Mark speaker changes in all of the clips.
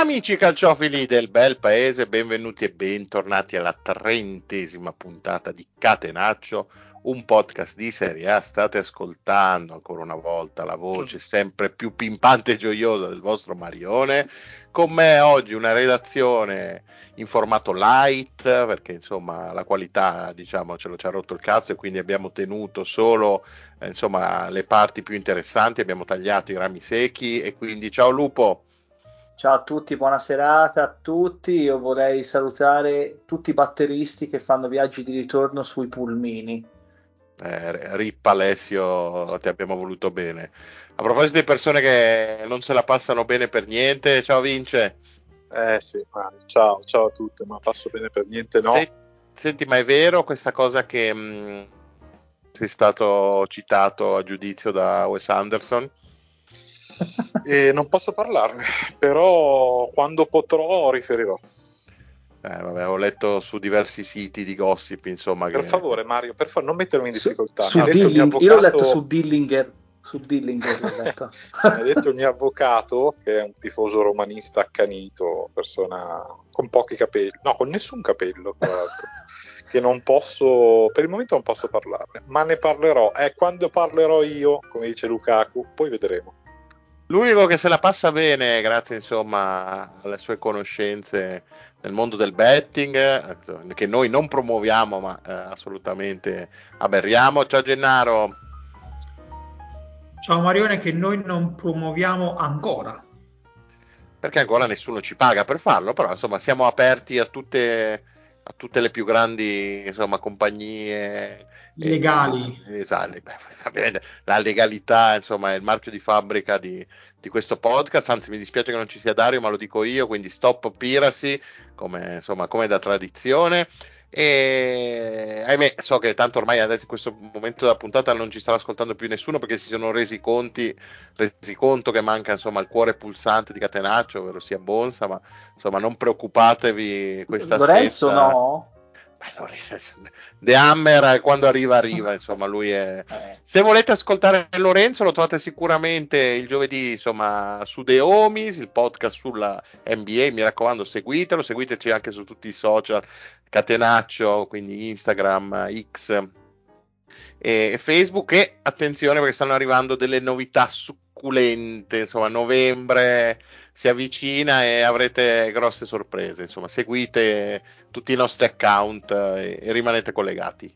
Speaker 1: Amici calciofili del bel paese, benvenuti e bentornati alla trentesima puntata di Catenaccio, un podcast di Serie A. State ascoltando ancora una volta la voce sempre più pimpante e gioiosa del vostro Marione. Con me oggi una redazione in formato light, perché insomma la qualità diciamo ce lo ci ha rotto il cazzo e quindi abbiamo tenuto solo eh, insomma le parti più interessanti, abbiamo tagliato i rami secchi e quindi ciao Lupo.
Speaker 2: Ciao a tutti, buona serata a tutti. Io vorrei salutare tutti i batteristi che fanno viaggi di ritorno sui pulmini.
Speaker 1: Eh, Rip Alessio, ti abbiamo voluto bene. A proposito di persone che non se la passano bene per niente, ciao Vince.
Speaker 3: Eh sì, ciao, ciao a tutti, ma passo bene per niente no. Se,
Speaker 1: senti, ma è vero questa cosa che mh, mm, sei stato citato a giudizio da Wes Anderson?
Speaker 3: E non posso parlarne, però quando potrò riferirò.
Speaker 1: Eh, vabbè, ho letto su diversi siti di gossip, insomma.
Speaker 3: Per
Speaker 1: che...
Speaker 3: favore, Mario, per favore, non mettermi in difficoltà.
Speaker 2: Su, su Dilling- avvocato... Io l'ho letto su Dillinger. Su Dillinger l'ho letto.
Speaker 3: ha detto il mio avvocato, che è un tifoso romanista accanito, persona con pochi capelli, no, con nessun capello, tra l'altro. che non posso, per il momento non posso parlarne, ma ne parlerò. E eh, quando parlerò io, come dice Lukaku, poi vedremo.
Speaker 1: L'unico che se la passa bene, grazie insomma alle sue conoscenze nel mondo del betting, eh, che noi non promuoviamo ma eh, assolutamente aberriamo. Ciao Gennaro.
Speaker 4: Ciao Marione, che noi non promuoviamo ancora.
Speaker 1: Perché ancora nessuno ci paga per farlo, però insomma siamo aperti a tutte, a tutte le più grandi insomma, compagnie
Speaker 4: legali.
Speaker 1: Eh, esatto, la legalità insomma è il marchio di fabbrica di, di, questo podcast, anzi mi dispiace che non ci sia Dario ma lo dico io, quindi stop piracy come, insomma, come da tradizione e ahimè so che tanto ormai adesso in questo momento della puntata non ci starà ascoltando più nessuno perché si sono resi, conti, resi conto che manca insomma il cuore pulsante di Catenaccio ovvero sia Bonsa ma insomma non preoccupatevi questa
Speaker 2: Lorenzo
Speaker 1: sera...
Speaker 2: no
Speaker 1: The Hammer quando arriva arriva insomma lui è eh. se volete ascoltare Lorenzo lo trovate sicuramente il giovedì insomma su The Homies il podcast sulla NBA mi raccomando seguitelo seguiteci anche su tutti i social Catenaccio quindi Instagram X e Facebook e attenzione perché stanno arrivando delle novità succulente insomma novembre si avvicina e avrete grosse sorprese. Insomma, seguite tutti i nostri account e, e rimanete collegati.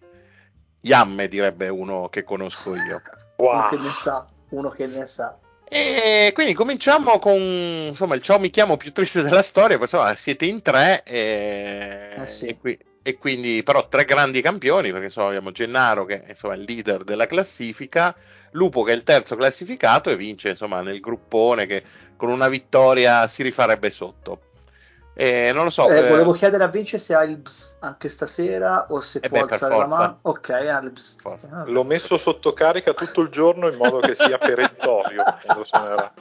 Speaker 1: Yamme direbbe uno che conosco io.
Speaker 2: Wow. Uno che ne sa, uno che ne sa.
Speaker 1: E quindi cominciamo con insomma il ciao mi chiamo più triste della storia. Poi, insomma, siete in tre e, eh sì. e, qui, e, quindi però tre grandi campioni perché insomma abbiamo Gennaro che è insomma, il leader della classifica Lupo che è il terzo classificato e vince insomma nel gruppone che con una vittoria si rifarebbe sotto. E non lo so.
Speaker 2: Eh, eh, volevo chiedere a Vince se ha il BS anche stasera o se eh può beh, alzare la mano. Ok, ha il BS.
Speaker 3: Ah, L'ho messo sotto carica tutto il giorno in modo che sia perentorio quando suonerà.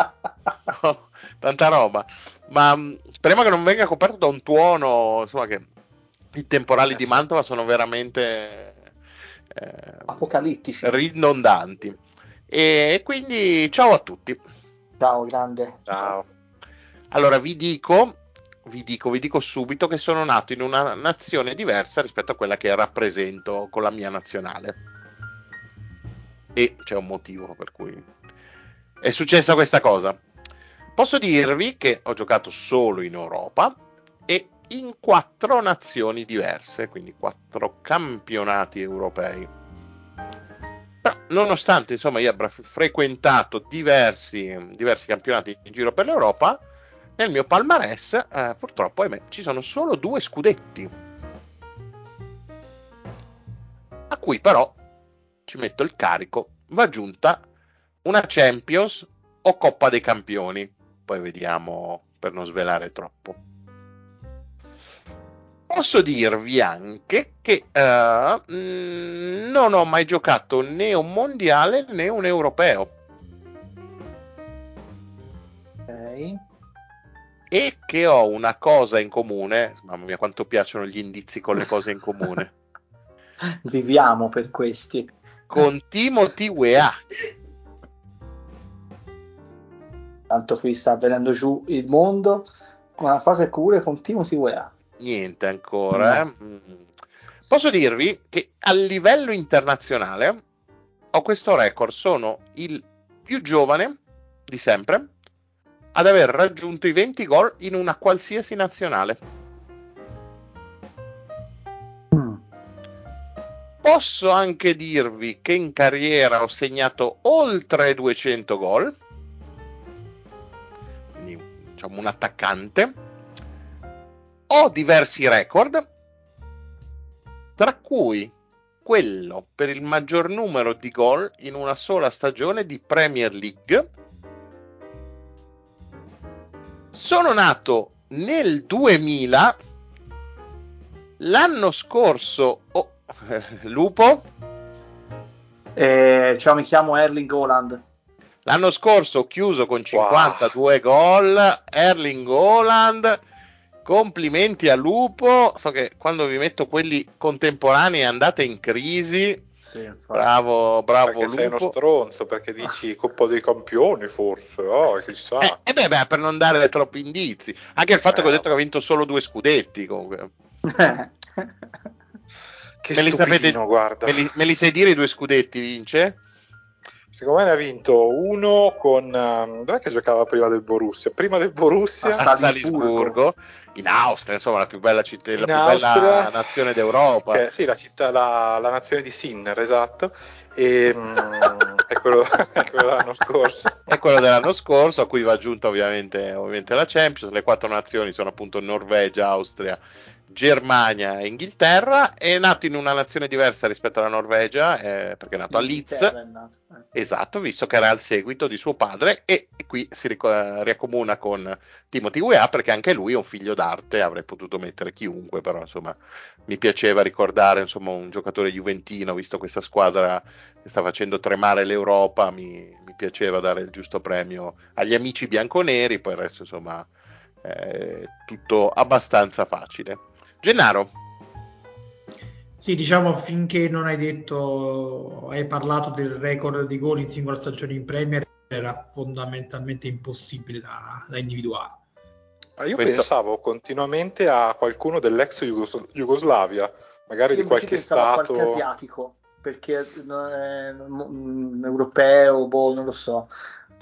Speaker 1: Oh, tanta roba. Ma mm, speriamo che non venga coperto da un tuono, insomma, che i temporali eh, di Mantova sono veramente
Speaker 2: eh, apocalittici,
Speaker 1: ridondanti. E quindi ciao a tutti.
Speaker 2: Ciao, grande.
Speaker 3: Ciao.
Speaker 1: Allora vi dico, vi dico, vi dico subito che sono nato in una nazione diversa rispetto a quella che rappresento con la mia nazionale. E c'è un motivo per cui è successa questa cosa. Posso dirvi che ho giocato solo in Europa e in quattro nazioni diverse, quindi quattro campionati europei nonostante insomma io abbia frequentato diversi, diversi campionati in giro per l'Europa, nel mio palmarès eh, purtroppo ahimè, ci sono solo due scudetti. A cui però ci metto il carico, va aggiunta una Champions o Coppa dei Campioni. Poi vediamo per non svelare troppo posso dirvi anche che uh, non ho mai giocato né un mondiale né un europeo.
Speaker 2: Ok.
Speaker 1: E che ho una cosa in comune, mamma mia quanto piacciono gli indizi con le cose in comune.
Speaker 2: Viviamo per questi.
Speaker 1: Con Timothy Weah.
Speaker 2: Tanto qui sta venendo giù il mondo Una fase cure con Timothy Weah.
Speaker 1: Niente ancora. Eh. Posso dirvi che a livello internazionale ho questo record, sono il più giovane di sempre ad aver raggiunto i 20 gol in una qualsiasi nazionale. Mm. Posso anche dirvi che in carriera ho segnato oltre 200 gol, quindi diciamo un attaccante. Ho diversi record, tra cui quello per il maggior numero di gol in una sola stagione di Premier League. Sono nato nel 2000, l'anno scorso... Oh, lupo?
Speaker 2: Eh, ciao, mi chiamo Erling Holland.
Speaker 1: L'anno scorso ho chiuso con 52 wow. gol. Erling Holland Complimenti a Lupo. So che quando vi metto quelli contemporanei andate in crisi. Sì, bravo, bravo
Speaker 3: perché Lupo. sei uno stronzo perché dici Coppa dei Campioni forse, oh, chissà.
Speaker 1: Eh, eh beh, beh, per non dare troppi indizi. Anche il fatto eh. che ho detto che ha vinto solo due scudetti comunque.
Speaker 3: che me li sapete, guarda.
Speaker 1: Me li, me li sai dire i due scudetti, vince?
Speaker 3: Secondo me ne ha vinto uno con. Um, dov'è che giocava prima del Borussia? Prima del Borussia
Speaker 1: a Salisburgo, in Austria, insomma, la più bella città, la più Austria, bella nazione d'Europa.
Speaker 3: Che, sì, la, città, la, la, nazione di Sinner, esatto. E, um, è, quello, è, quello, dell'anno scorso.
Speaker 1: È quello dell'anno scorso, a cui va aggiunta ovviamente, ovviamente la Champions. Le quattro nazioni sono appunto Norvegia, Austria, Germania e Inghilterra. È nato in una nazione diversa rispetto alla Norvegia, eh, perché è nato a Leeds. Eh. Esatto, visto che era al seguito di suo padre, e, e qui si ric- riaccomuna con Timothy Weah, perché anche lui è un figlio d'arte. Avrei potuto mettere chiunque, però insomma mi piaceva ricordare insomma, un giocatore juventino, visto questa squadra che sta facendo tremare l'Europa. Mi, mi piaceva dare il giusto premio agli amici bianconeri, poi il resto insomma. È tutto abbastanza facile. Gennaro.
Speaker 4: Sì, diciamo finché non hai detto, hai parlato del record di gol in singola stagione in Premier, era fondamentalmente impossibile da, da individuare.
Speaker 3: Ah, io Questo... pensavo continuamente a qualcuno dell'ex Jugos- Jugoslavia, magari io di qualche stato.
Speaker 2: qualche asiatico, perché non è un europeo, boh, non lo so.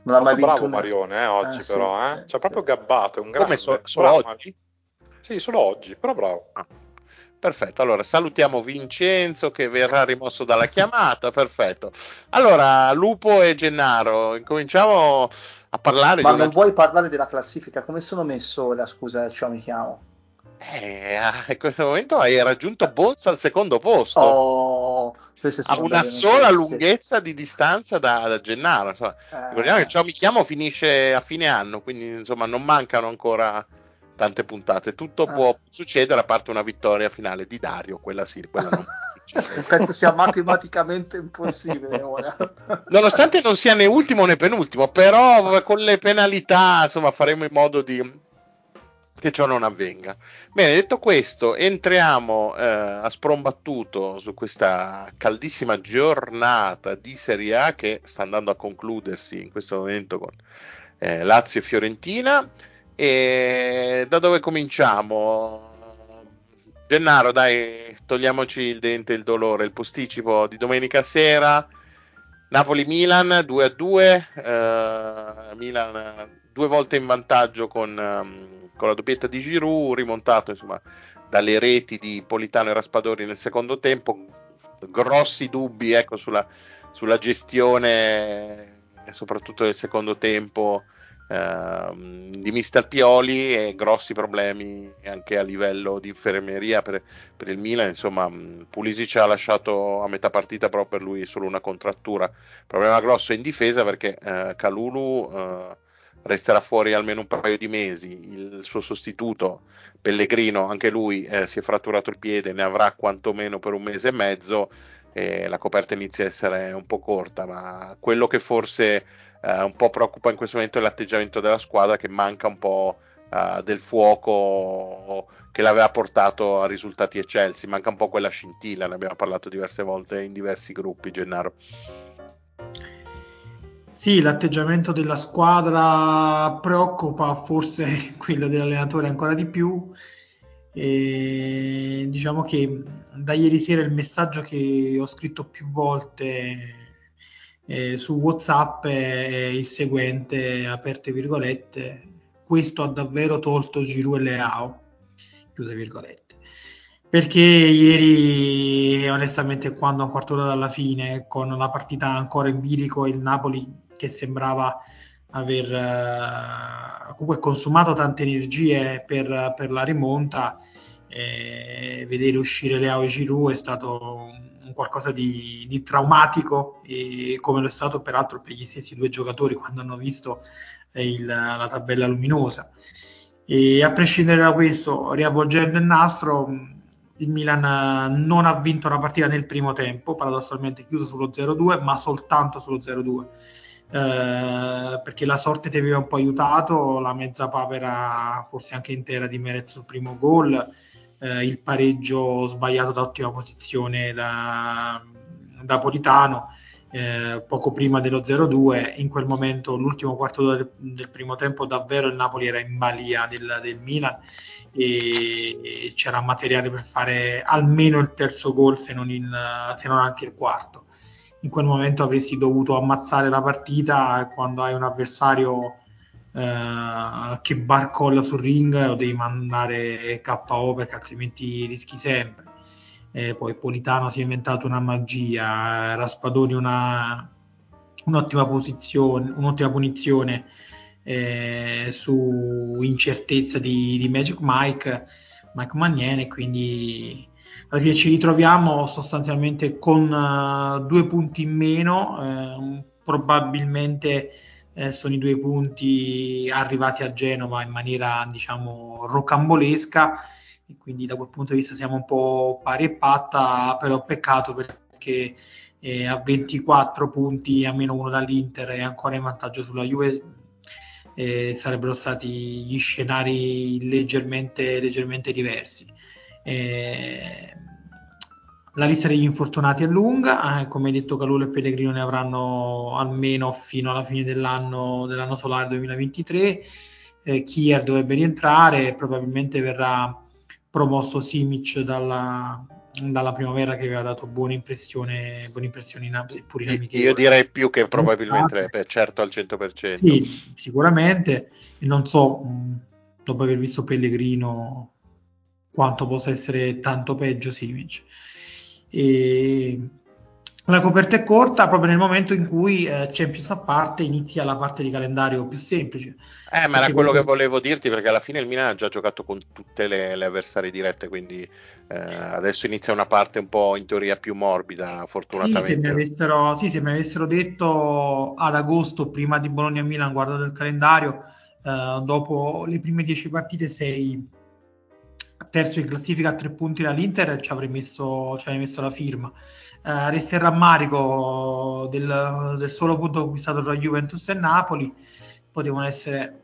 Speaker 3: Non ha mai vinto bravo un... Marione eh, oggi, eh, però, sì, eh? Ci ha proprio gabbato. È un grande. Come
Speaker 1: so, solo oggi?
Speaker 3: Sì, solo oggi, però bravo. Ah.
Speaker 1: Perfetto, allora salutiamo Vincenzo che verrà rimosso dalla chiamata, perfetto. Allora, Lupo e Gennaro, incominciamo a parlare
Speaker 2: Ma
Speaker 1: di
Speaker 2: non una... vuoi parlare della classifica? Come sono messo ora, scusa, ciao mi chiamo?
Speaker 1: Eh, in questo momento hai raggiunto Bones al secondo posto.
Speaker 2: Oh,
Speaker 1: a una sola lunghezza di distanza da, da Gennaro. Insomma, eh. Ricordiamo che ciao mi chiamo finisce a fine anno, quindi insomma non mancano ancora tante puntate. Tutto ah. può succedere a parte una vittoria finale di Dario, quella sì, quella non.
Speaker 2: Penso sia matematicamente impossibile ora.
Speaker 1: Nonostante non sia né ultimo né penultimo, però con le penalità, insomma, faremo in modo di che ciò non avvenga. Bene, detto questo, entriamo eh, a sprombattuto su questa caldissima giornata di Serie A che sta andando a concludersi in questo momento con eh, Lazio e Fiorentina. E da dove cominciamo? Gennaro, dai, togliamoci il dente il dolore. Il posticipo di domenica sera, Napoli-Milan 2 a 2, eh, Milan due volte in vantaggio con, um, con la doppietta di Giroud, rimontato insomma, dalle reti di Politano e Raspadori nel secondo tempo. Grossi dubbi ecco, sulla, sulla gestione, soprattutto nel secondo tempo Ehm, di Mister Pioli e grossi problemi anche a livello di infermeria per, per, il Milan. Insomma, Pulisic ha lasciato a metà partita però per lui solo una contrattura. Problema grosso in difesa perché uh, Calulu uh, resterà fuori almeno un paio di mesi. Il suo sostituto Pellegrino, anche lui eh, si è fratturato il piede, ne avrà quantomeno per un mese e mezzo. E la coperta inizia a essere un po' corta, ma quello che forse eh, un po' preoccupa in questo momento l'atteggiamento della squadra che manca un po' eh, del fuoco che l'aveva portato a risultati eccelsi, manca un po' quella scintilla, ne abbiamo parlato diverse volte in diversi gruppi, Gennaro.
Speaker 4: Sì, l'atteggiamento della squadra preoccupa, forse quello dell'allenatore ancora di più. E diciamo che da ieri sera il messaggio che ho scritto più volte eh, su WhatsApp è il seguente, aperte virgolette, questo ha davvero tolto Giroud e Leao, chiuse virgolette. Perché ieri, onestamente, quando a un quarto d'ora dalla fine, con la partita ancora in bilico il Napoli che sembrava aver uh, comunque consumato tante energie per, per la rimonta. Eh, vedere uscire Leao e Giroud è stato un qualcosa di, di, traumatico come lo è stato peraltro per gli stessi due giocatori quando hanno visto eh, il, la tabella luminosa. E a prescindere da questo, riavvolgendo il nastro, il Milan non ha vinto una partita nel primo tempo, paradossalmente chiuso sullo 0-2, ma soltanto sullo 0-2 eh, perché la sorte ti aveva un po' aiutato, la mezza papera forse anche intera di Merez sul primo gol, eh, il pareggio sbagliato da ottima posizione da, da Politano. Eh, poco prima dello 0-2, in quel momento, l'ultimo quarto del, del, primo tempo, davvero il Napoli era in balia del, del Milan e, e, c'era materiale per fare almeno il terzo gol, se non, in, se non anche il quarto in quel momento avresti dovuto ammazzare la partita quando hai un avversario eh, che barcolla sul ring lo devi mandare KO perché altrimenti rischi sempre. Eh, poi Politano si è inventato una magia Raspadoni una, un'ottima posizione un'ottima punizione eh, su incertezza di, di Magic Mike Mike Maniene quindi alla fine ci ritroviamo sostanzialmente con uh, due punti in meno, eh, probabilmente eh, sono i due punti arrivati a Genova in maniera diciamo rocambolesca e quindi da quel punto di vista siamo un po' pari e patta, però peccato perché eh, a 24 punti a meno uno dall'Inter e ancora in vantaggio sulla Juve eh, sarebbero stati gli scenari leggermente, leggermente diversi. Eh, la lista degli infortunati è lunga, eh, come detto Calulo e Pellegrino ne avranno almeno fino alla fine dell'anno, dell'anno solare 2023. Eh, Kier dovrebbe rientrare, probabilmente verrà promosso Simic dalla, dalla primavera che aveva dato buone impressioni, buone impressioni in, seppur in
Speaker 1: Io direi più che probabilmente, beh, certo al 100%.
Speaker 4: Sì, sicuramente. E non so, dopo aver visto Pellegrino quanto possa essere tanto peggio Simic. E la coperta è corta proprio nel momento in cui eh, Champions a parte inizia la parte di calendario più semplice.
Speaker 1: Eh, ma era quello che volevo dirti perché alla fine il Milan ha già giocato con tutte le, le avversarie dirette, quindi eh, adesso inizia una parte un po' in teoria più morbida, fortunatamente.
Speaker 4: Sì se, mi avessero, sì, se mi avessero detto ad agosto, prima di Bologna-Milan, guardato il calendario, eh, dopo le prime dieci partite sei terzo in classifica a tre punti dall'Inter ci avrei messo, ci avrei messo la firma. Uh, resta il rammarico del, del, solo punto conquistato tra Juventus e Napoli, potevano essere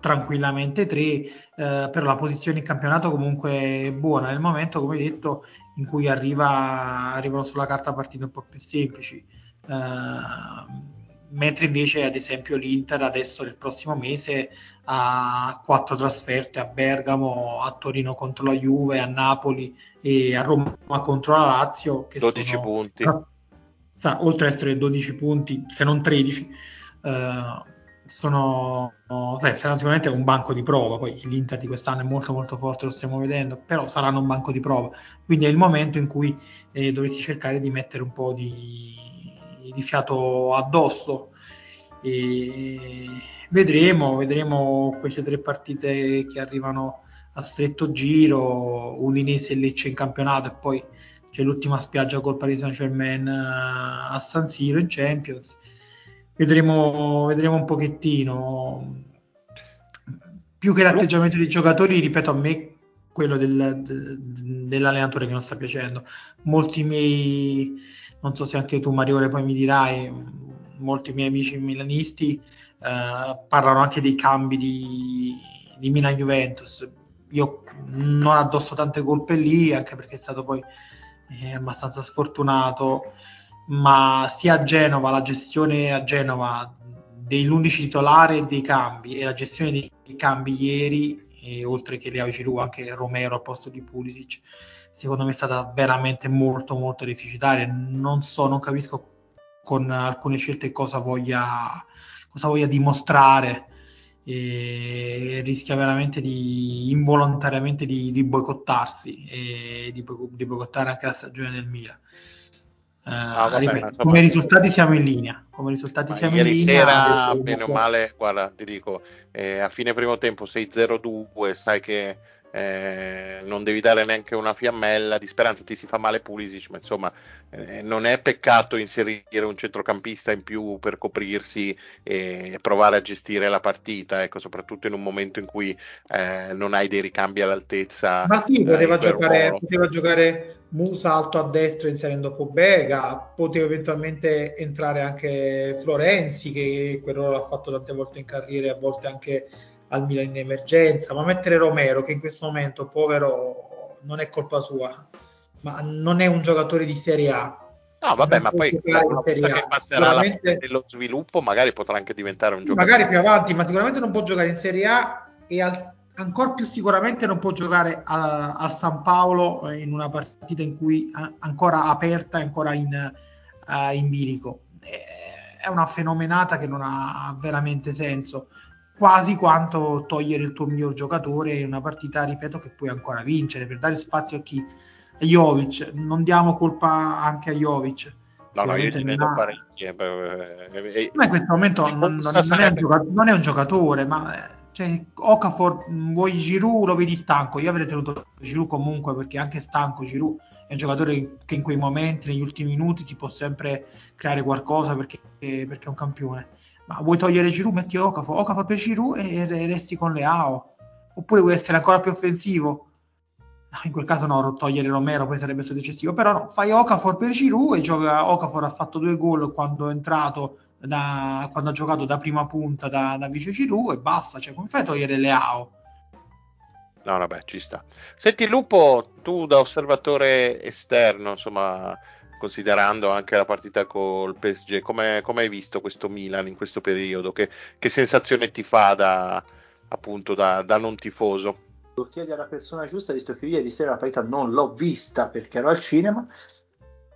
Speaker 4: tranquillamente tre, uh, però la posizione in campionato comunque è buona nel momento, come detto, in cui arriva, arrivano sulla carta partite un po' più semplici. Uh, mentre invece ad esempio l'Inter adesso nel prossimo mese ha quattro trasferte a Bergamo, a Torino contro la Juve, a Napoli e a Roma contro la Lazio.
Speaker 1: Che 12 sono, punti.
Speaker 4: Sa, oltre ad essere 12 punti, se non 13, eh, sono, eh, saranno sicuramente un banco di prova. Poi l'Inter di quest'anno è molto molto forte, lo stiamo vedendo, però saranno un banco di prova. Quindi è il momento in cui eh, dovresti cercare di mettere un po' di, di fiato addosso. E vedremo, vedremo queste tre partite che arrivano a stretto giro, Udinese e Lecce in campionato e poi c'è l'ultima spiaggia col Paris Saint Germain eh, a San Siro in Champions. Vedremo, vedremo un pochettino. Più che l'atteggiamento dei giocatori, ripeto a me, quello del, de, dell'allenatore che non sta piacendo. Molti miei, non so se anche tu Mariore poi mi dirai, molti miei amici milanisti eh, parlano anche dei cambi di, di Milan-Juventus. Io non addosso tante colpe lì, anche perché è stato poi eh, abbastanza sfortunato ma sia a Genova, la gestione a Genova dell'11 titolare e dei cambi e la gestione dei cambi ieri, oltre che Leao Giroud, anche Romero al posto di Pulisic, secondo me è stata veramente molto molto deficitaria. Non so, non capisco con alcune scelte cosa voglia, cosa voglia dimostrare e rischia veramente di involontariamente di, di boicottarsi e di, di boicottare anche la stagione del Milan. Uh, ah, vabbè, ripeto, insomma, come risultati siamo in linea. Come risultati siamo
Speaker 1: ieri
Speaker 4: in
Speaker 1: linea. sera, bene o male, guarda, ti dico, eh, a fine primo tempo 6-0-2, sai che eh, non devi dare neanche una fiammella di speranza, ti si fa male Pulisic, ma insomma eh, non è peccato inserire un centrocampista in più per coprirsi e provare a gestire la partita, ecco, soprattutto in un momento in cui eh, non hai dei ricambi all'altezza.
Speaker 4: Ma sì, poteva, giocare, poteva giocare Musa alto a destra inserendo Pobega, poteva eventualmente entrare anche Florenzi che quel ruolo l'ha fatto tante volte in carriera e a volte anche al Milan in emergenza, ma mettere Romero che in questo momento povero non è colpa sua, ma non è un giocatore di Serie A.
Speaker 1: No, vabbè, ma poi una che passerà sicuramente... dello sviluppo magari potrà anche diventare un giocatore.
Speaker 4: Magari più avanti, ma sicuramente non può giocare in Serie A e al... ancora più sicuramente non può giocare a, a, San Paolo in una partita in cui ancora aperta, ancora in, uh, in bilico. È una fenomenata che non ha veramente senso quasi quanto togliere il tuo miglior giocatore in una partita, ripeto, che puoi ancora vincere per dare spazio a chi? A Jovic, non diamo colpa anche a Jovic.
Speaker 1: No, no, io ci vedo parecchie. Eh,
Speaker 4: eh, eh, ma in questo momento non, non, non, è, un giocatore, non è un giocatore, ma cioè, Okafor, vuoi Giroud, lo vedi stanco. Io avrei tenuto Giroud comunque perché anche stanco Giroud è un giocatore che in quei momenti, negli ultimi minuti, ti può sempre creare qualcosa perché, perché è un campione ma vuoi togliere Giroud, metti Okafor, Okafor per Giroud e, resti con Leao. Oppure vuoi essere ancora più offensivo? in quel caso no, togliere Romero poi sarebbe stato eccessivo, però no, fai Okafor per Giroud e gioca, Okafor ha fatto due gol quando è entrato, da, quando ha giocato da prima punta da, da vice Giroud e basta, cioè come fai a togliere Leao?
Speaker 1: No, vabbè, ci sta. Senti Lupo, tu da osservatore esterno, insomma, considerando anche la partita col PSG. Come, come hai visto questo Milan in questo periodo? Che, che sensazione ti fa da, appunto da, da, non tifoso?
Speaker 2: Lo chiedi alla persona giusta, visto che ieri sera la partita non l'ho vista perché ero al cinema.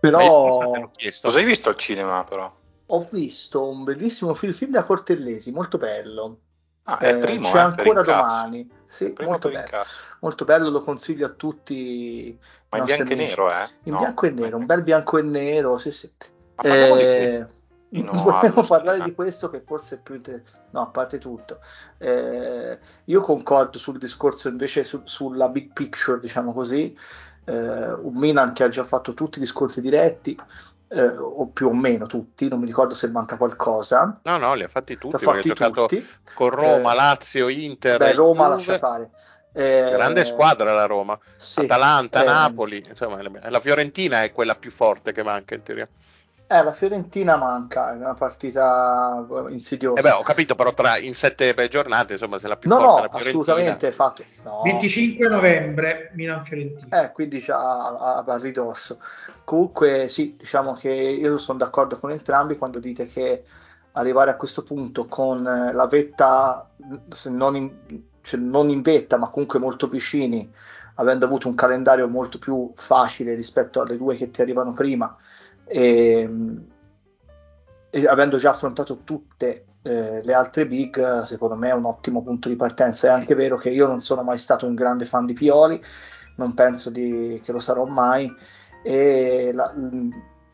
Speaker 2: Però
Speaker 3: cosa hai visto al cinema? Però
Speaker 2: ho visto un bellissimo film, film da Cortellesi, molto bello.
Speaker 3: Ah, è il eh, primo,
Speaker 2: c'è
Speaker 3: eh,
Speaker 2: ancora domani. Sì, molto bello. molto bello, lo consiglio a tutti.
Speaker 3: Ma in bianco amici. e nero, eh?
Speaker 2: In no. bianco e nero, un bel bianco e nero, sì, sì. Ma eh, di no, volevo parlare di questo che forse è più interessante. No, a parte tutto, eh, io concordo sul discorso invece su, sulla big picture, diciamo così. Eh, un Milan che ha già fatto tutti gli scontri diretti, eh, o più o meno tutti, non mi ricordo se manca qualcosa.
Speaker 1: No, no, li ha fatti tutti, ha fatti tutti. con Roma, eh, Lazio, Inter.
Speaker 2: Beh, Roma Juve. lascia fare.
Speaker 1: Eh, Grande squadra la Roma, sì, Atalanta, eh, Napoli, insomma, la Fiorentina è quella più forte che manca in teoria.
Speaker 2: Eh, la Fiorentina manca, è una partita insidiosa.
Speaker 1: Eh beh, ho capito, però tra, in sette giornate, insomma, se la più
Speaker 2: no,
Speaker 1: forte
Speaker 2: no, la assolutamente, fatto. No.
Speaker 4: 25 novembre, Milan-Fiorentina.
Speaker 2: Eh, quindi già a, a, a, ridosso. Comunque, sì, diciamo che io sono d'accordo con entrambi quando dite che arrivare a questo punto con la vetta, se non in, cioè non in vetta, ma comunque molto vicini, avendo avuto un calendario molto più facile rispetto alle due che ti arrivano prima, e, e avendo già affrontato tutte eh, le altre big, secondo me è un ottimo punto di partenza. È anche vero che io non sono mai stato un grande fan di Pioli, non penso di, che lo sarò mai. E la,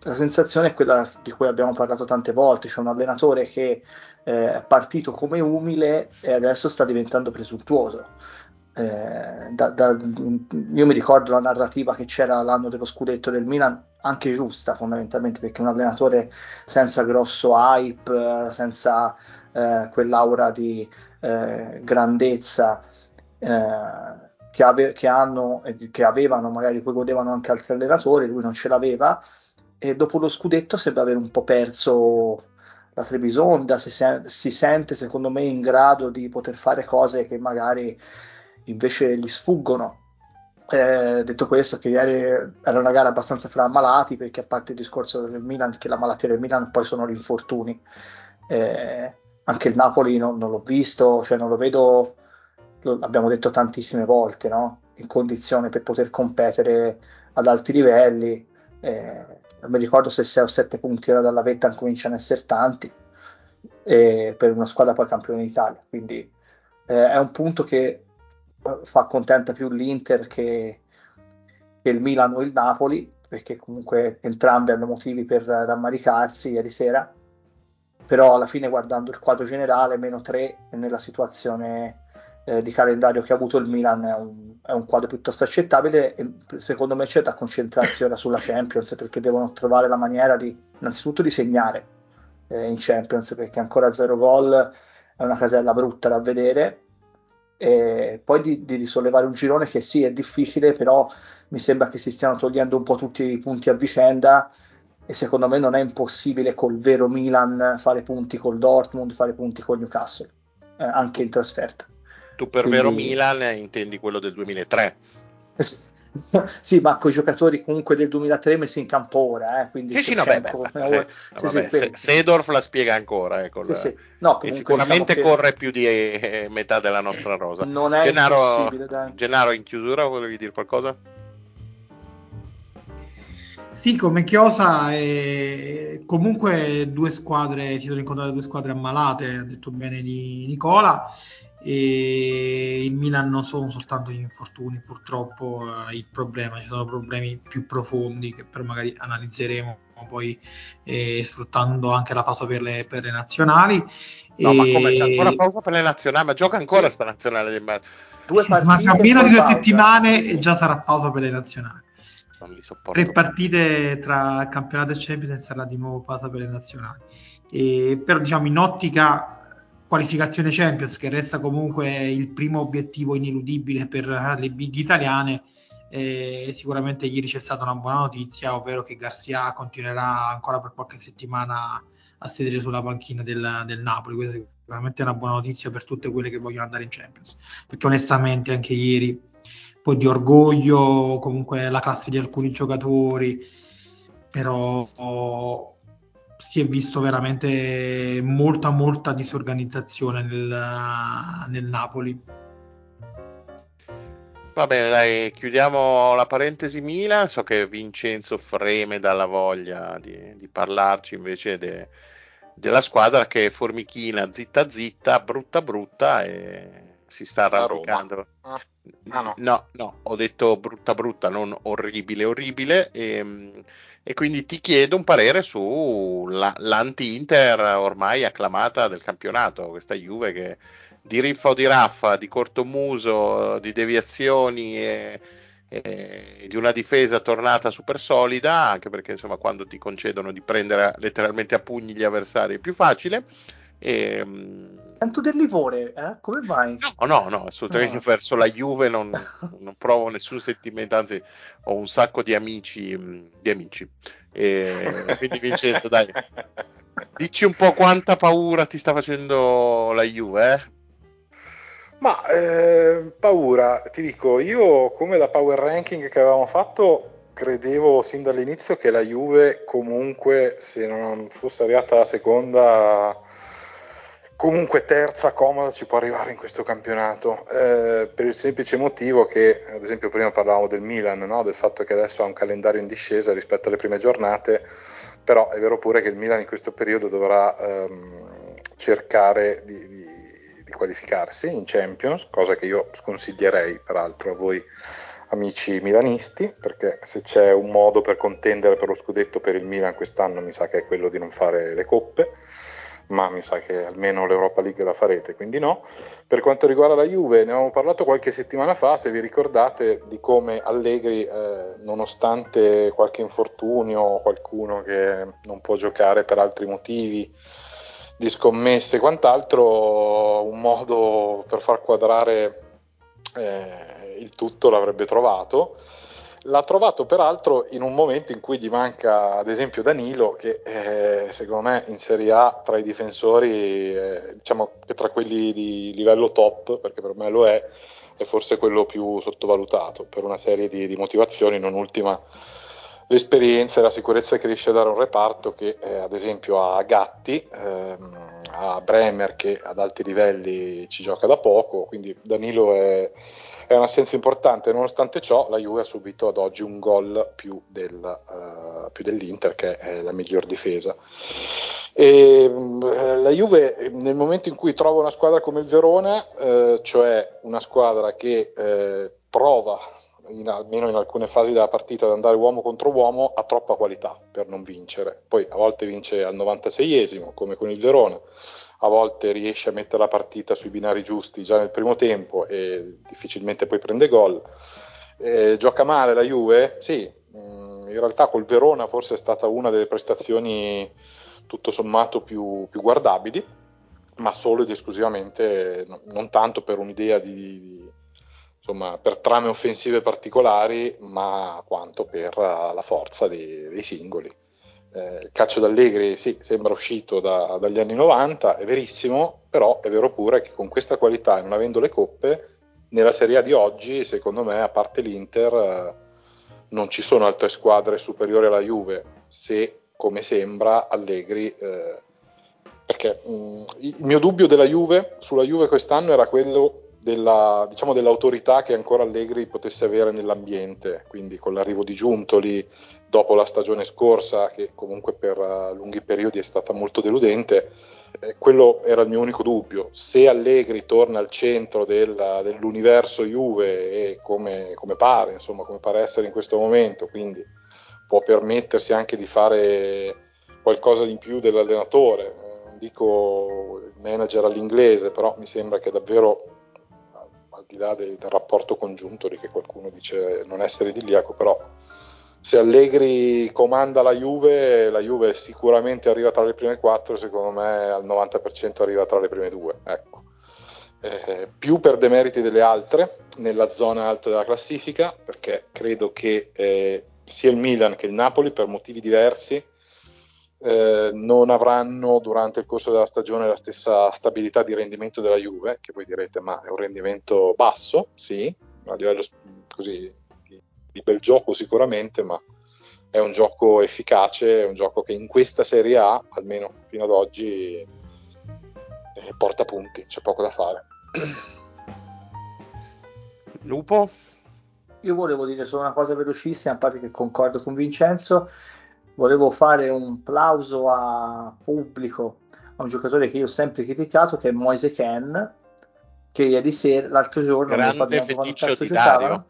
Speaker 2: la, sensazione è quella di cui abbiamo parlato tante volte: c'è un allenatore che eh, è partito come umile e adesso sta diventando presuntuoso. Eh, da, da, io mi ricordo la narrativa che c'era l'anno dello scudetto del Milan anche giusta fondamentalmente perché un allenatore senza grosso hype, senza eh, quell'aura di eh, grandezza eh, che, ave- che, hanno, che avevano, magari poi godevano anche altri allenatori, lui non ce l'aveva e dopo lo scudetto sembra aver un po' perso la Trebisonda, si, sen- si sente secondo me in grado di poter fare cose che magari invece gli sfuggono Eh, detto questo, che ieri era una gara abbastanza fra ammalati, perché a parte il discorso del Milan, che la malattia del Milan poi sono gli infortuni. Eh, anche il Napoli non, non, l'ho visto, cioè non lo vedo, lo abbiamo detto tantissime volte, no? in condizione per poter competere ad alti livelli. Eh, non mi ricordo se 6 o 7 punti ora dalla vetta cominciano ad essere tanti eh, per una squadra poi campione d'Italia. Quindi eh, è un punto che fa contenta più l'Inter che, che, il Milan o il Napoli, perché comunque entrambi hanno motivi per rammaricarsi ieri sera, però alla fine guardando il quadro generale, meno 3 nella situazione eh, di calendario che ha avuto il Milan è un, è un, quadro piuttosto accettabile e secondo me c'è da concentrarsi ora sulla Champions perché devono trovare la maniera di innanzitutto di segnare eh, in Champions perché ancora zero gol è una casella brutta da vedere e poi di, di, risollevare un girone che sì è difficile però mi sembra che si stiano togliendo un po' tutti i punti a vicenda e secondo me non è impossibile col vero Milan fare punti col Dortmund, fare punti con Newcastle, eh, anche in trasferta.
Speaker 1: Tu per Quindi... vero Milan intendi quello del 2003?
Speaker 2: sì, ma con i giocatori comunque del 2003 messi in campo ora. Eh, quindi
Speaker 1: sì, sì, no, beh, beh, beh, sì, vabbè, sì, Sedorf la spiega ancora. Eh, col, sì, no, e sicuramente diciamo corre che... più di eh, metà della nostra rosa.
Speaker 2: Non è Gennaro.
Speaker 1: Gennaro, in chiusura volevi dire qualcosa?
Speaker 4: Sì, come Chiosa, eh, comunque due squadre, si sono incontrate due squadre ammalate, ha detto bene di Nicola e il Milan non sono soltanto gli infortuni purtroppo eh, il problema, ci sono problemi più profondi che però magari analizzeremo poi eh, sfruttando anche la pausa per le, per le nazionali.
Speaker 1: No, e... ma come c'è ancora pausa per le nazionali? Ma gioca ancora sì. sta nazionale di Milan.
Speaker 4: Due partite Manca meno di due pausa. settimane e già sarà pausa per le nazionali. Tre partite tra campionato e Champions sarà di nuovo pausa per le nazionali. E, però diciamo in ottica qualificazione Champions, che resta comunque il primo obiettivo ineludibile per le big italiane. Eh, sicuramente ieri c'è stata una buona notizia, ovvero che Garcia continuerà ancora per qualche settimana a sedere sulla panchina del, del Napoli. Questa è sicuramente una buona notizia per tutte quelle che vogliono andare in Champions, perché onestamente anche ieri un po' di orgoglio, comunque la classe di alcuni giocatori, però si è visto veramente molta molta disorganizzazione nel, nel Napoli.
Speaker 1: Va bene, dai, chiudiamo la parentesi Milan. So che Vincenzo freme dalla voglia di, di parlarci invece de, della squadra che formichina zitta zitta, brutta brutta e si sta arrampicando. Ah, ah, no. no, no, ho detto brutta brutta, non orribile orribile. E, e quindi ti chiedo un parere sull'anti-Inter ormai acclamata del campionato, questa Juve che di riffa o di raffa, di cortomuso, di deviazioni e, e, di una difesa tornata super solida, anche perché insomma quando ti concedono di prendere letteralmente a pugni gli avversari è più facile. E,
Speaker 2: tanto del livore, eh? come mai?
Speaker 1: No, no, no, assolutamente no. verso la Juve non, non, provo nessun sentimento, anzi ho un sacco di amici, mm, di amici. E quindi Vincenzo, dai, dici un po' quanta paura ti sta facendo la Juve, eh?
Speaker 3: Ma eh, paura, ti dico, io come da power ranking che avevamo fatto credevo sin dall'inizio che la Juve comunque se non fosse arrivata la seconda comunque terza comoda ci può arrivare in questo campionato eh, per il semplice motivo che ad esempio prima parlavamo del Milan no? del fatto che adesso ha un calendario in discesa rispetto alle prime giornate però è vero pure che il Milan in questo periodo dovrà ehm, cercare di, di, di, qualificarsi in Champions cosa che io sconsiglierei peraltro a voi amici milanisti perché se c'è un modo per contendere per lo scudetto per il Milan quest'anno mi sa che è quello di non fare le coppe ma mi sa che almeno l'Europa League la farete, quindi no. Per quanto riguarda la Juve, ne avevamo parlato qualche settimana fa, se vi ricordate, di come Allegri, eh, nonostante qualche infortunio qualcuno che non può giocare per altri motivi, di scommesse e quant'altro, un modo per far quadrare eh, il tutto l'avrebbe trovato L'ha trovato peraltro in un momento in cui gli manca ad esempio Danilo, che eh, secondo me in Serie A tra i difensori, eh, diciamo che tra quelli di livello top, perché per me lo è, è forse quello più sottovalutato per una serie di, di motivazioni, non ultima l'esperienza e la sicurezza che riesce a dare un reparto che eh, ad esempio ha Gatti, ehm, a Bremer che ad alti livelli ci gioca da poco, quindi Danilo è, è un'assenza importante, nonostante ciò la Juve ha subito ad oggi un gol più, del, uh, più dell'Inter che è la miglior difesa. E, uh, la Juve nel momento in cui trova una squadra come il Verona, uh, cioè una squadra che eh, prova in, almeno in alcune fasi della partita ad andare uomo contro uomo ha troppa qualità per non vincere. Poi a volte vince al 96esimo, come con il Verona, a volte riesce a mettere la partita sui binari giusti già nel primo tempo e difficilmente poi prende gol. Eh, gioca male la Juve? Sì, mm, in realtà col Verona forse è stata una delle prestazioni tutto sommato più, più guardabili, ma solo ed esclusivamente, no, non tanto per un'idea di, di insomma, per trame offensive particolari, ma quanto per la forza dei, dei singoli. Eh, il calcio d'Allegri sì, sembra uscito da, dagli anni 90, è verissimo, però è vero pure che con questa qualità e non avendo le coppe, nella Serie A di oggi, secondo me, a parte l'Inter, eh, non ci sono altre squadre superiori alla Juve, se come sembra Allegri... Eh, perché mh, mm, il mio dubbio della Juve, sulla Juve quest'anno era quello della, diciamo, dell'autorità che ancora Allegri potesse avere nell'ambiente, quindi con l'arrivo di Giuntoli dopo la stagione scorsa, che comunque per uh, lunghi periodi è stata molto deludente, eh, quello era il mio unico dubbio. Se Allegri torna al centro del, dell'universo Juve e come, come, pare, insomma, come pare essere in questo momento, quindi può permettersi anche di fare qualcosa di più dell'allenatore, eh, non dico il manager all'inglese, però mi sembra che davvero di là de, del rapporto congiunto di che qualcuno dice non essere idilliaco, però se Allegri comanda la Juve, la Juve sicuramente arriva tra le prime quattro, secondo me al 90% arriva tra le prime due. Ecco. Eh, più per demeriti delle altre nella zona alta della classifica, perché credo che eh, sia il Milan che il Napoli, per motivi diversi, eh, non avranno durante il corso della stagione la stessa stabilità di rendimento della Juve, che voi direte ma è un rendimento basso, sì, a livello così, di, di bel gioco sicuramente, ma è un gioco efficace, è un gioco che in questa Serie A, almeno fino ad oggi, eh, porta punti, c'è poco da fare.
Speaker 1: Lupo?
Speaker 2: Io volevo dire solo una cosa velocissima, a parte che concordo con Vincenzo, volevo fare un plauso a pubblico a un giocatore che io ho sempre criticato che è Moise Ken che ieri sera, l'altro giorno
Speaker 1: grande feticcio di Dario.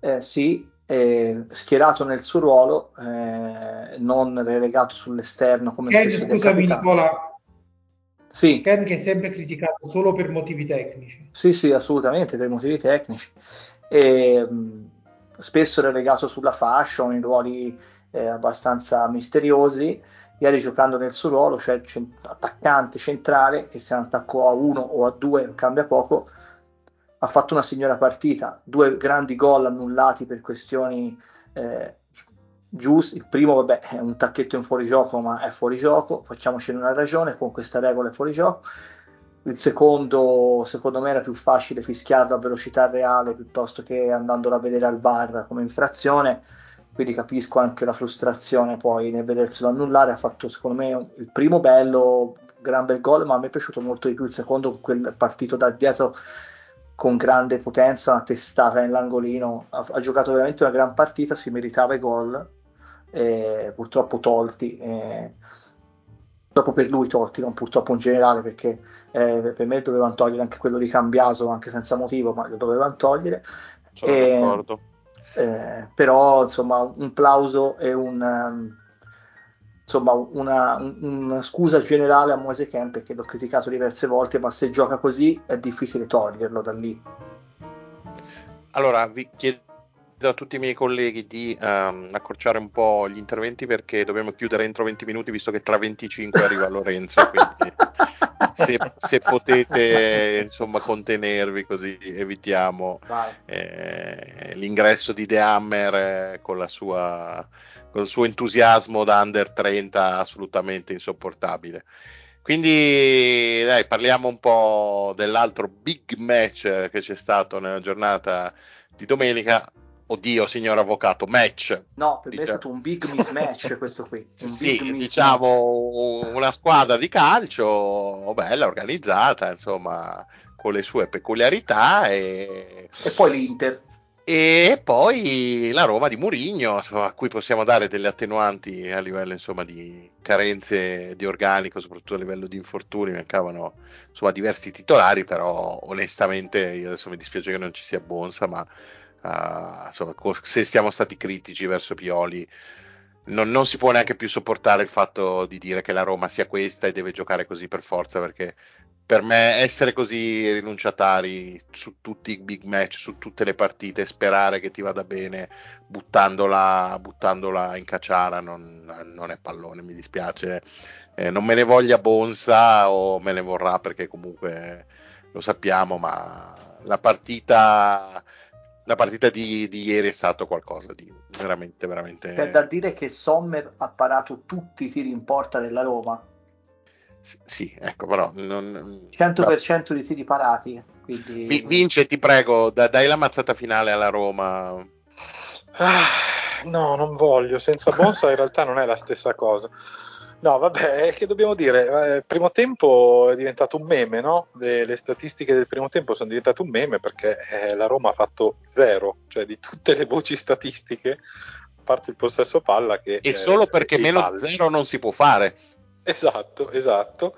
Speaker 2: eh, sì, eh, schierato nel suo ruolo eh, non relegato sull'esterno come
Speaker 4: Ken, scusami Nicola.
Speaker 2: Sì.
Speaker 4: Ken che è sempre criticato solo per motivi tecnici.
Speaker 2: Sì sì assolutamente per motivi tecnici. E, mh, spesso relegato sulla fascia in ruoli eh, abbastanza misteriosi. Ieri giocando nel suo ruolo, cioè attaccante centrale, che un attacco a 1 o a 2 cambia poco, ha fatto una signora partita, due grandi gol annullati per questioni eh, giuste. Il primo, vabbè, è un tacchetto in fuorigioco, ma è fuorigioco, facciamocene una ragione, con questa regola è fuorigioco. Il secondo, secondo me, era più facile fischiarlo a velocità reale piuttosto che andandolo a vedere al VAR come infrazione quindi capisco anche la frustrazione poi nel vederselo annullare. Ha fatto secondo me il primo bello, gran bel gol, ma a me è piaciuto molto di più il secondo, quel partito da dietro con grande potenza, una testata nell'angolino. Ha, ha giocato veramente una gran partita, si meritava i gol, eh, purtroppo tolti. Eh, dopo per lui tolti, non purtroppo in generale, perché eh, per me dovevano togliere anche quello di Cambiaso, anche senza motivo, ma lo dovevano togliere.
Speaker 1: Sono e, d'accordo
Speaker 2: eh, però insomma un plauso e un, um, insomma, una, un, una, scusa generale a Moise Kemp perché l'ho criticato diverse volte ma se gioca così è difficile toglierlo da lì.
Speaker 1: Allora vi chiedo a tutti i miei colleghi di um, accorciare un po' gli interventi perché dobbiamo chiudere entro 20 minuti visto che tra 25 arriva Lorenzo quindi se, se, potete insomma contenervi così evitiamo eh, l'ingresso di The Hammer eh, con, la sua, con il suo entusiasmo da under 30 assolutamente insopportabile. Quindi dai, parliamo un po' dell'altro big match che c'è stato nella giornata di domenica. Oddio, signor avvocato, match.
Speaker 2: No, per diciamo. me è stato un big mismatch questo qui. Un
Speaker 1: sì, diciamo una squadra di calcio bella, organizzata, insomma, con le sue peculiarità. E,
Speaker 2: e poi l'Inter
Speaker 1: e poi la Roma di Murigno, a cui possiamo dare delle attenuanti a livello insomma, di carenze di organico, soprattutto a livello di infortuni, mancavano insomma, diversi titolari, però onestamente io adesso mi dispiace che non ci sia Bonsa, ma uh, insomma, se siamo stati critici verso Pioli, non, non, si può neanche più sopportare il fatto di dire che la Roma sia questa e deve giocare così per forza, perché per me essere così rinunciatari su tutti i big match, su tutte le partite, sperare che ti vada bene buttandola, buttandola in cacciara non, non, è pallone, mi dispiace. Eh, non me ne voglia Bonsa o me ne vorrà perché comunque lo sappiamo, ma la partita, la partita di, di ieri è stato qualcosa di veramente, veramente...
Speaker 2: C'è da dire che Sommer ha parato tutti i tiri in porta della Roma
Speaker 1: sì, ecco, però... Non,
Speaker 2: 100% però... di tiri parati. Quindi...
Speaker 1: Vince, ti prego, da, dai la mazzata finale alla Roma.
Speaker 3: Ah, no, non voglio. Senza Bonsa in realtà non è la stessa cosa. No, vabbè, che dobbiamo dire? Il eh, primo tempo è diventato un meme, no? Le, le, statistiche del primo tempo sono diventate un meme perché eh, la Roma ha fatto zero, cioè di tutte le voci statistiche, a parte il possesso palla che...
Speaker 1: E solo perché meno falsi. zero non si può fare.
Speaker 3: Esatto, esatto.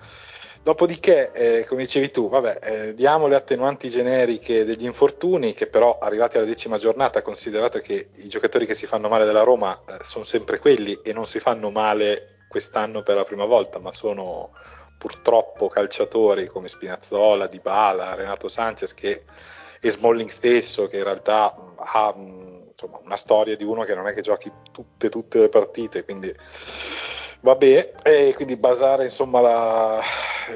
Speaker 3: Dopodiché, eh, come dicevi tu, vabbè, eh, diamo le attenuanti generiche degli infortuni, che però arrivati alla decima giornata, considerato che i giocatori che si fanno male della Roma eh, sono sempre quelli e non si fanno male quest'anno per la prima volta, ma sono purtroppo calciatori come Spinazzola, Dybala, Renato Sanchez che, e Smalling stesso, che in realtà ha insomma, una storia di uno che non è che giochi tutte, tutte le partite, quindi Vabbè, e quindi basare insomma la,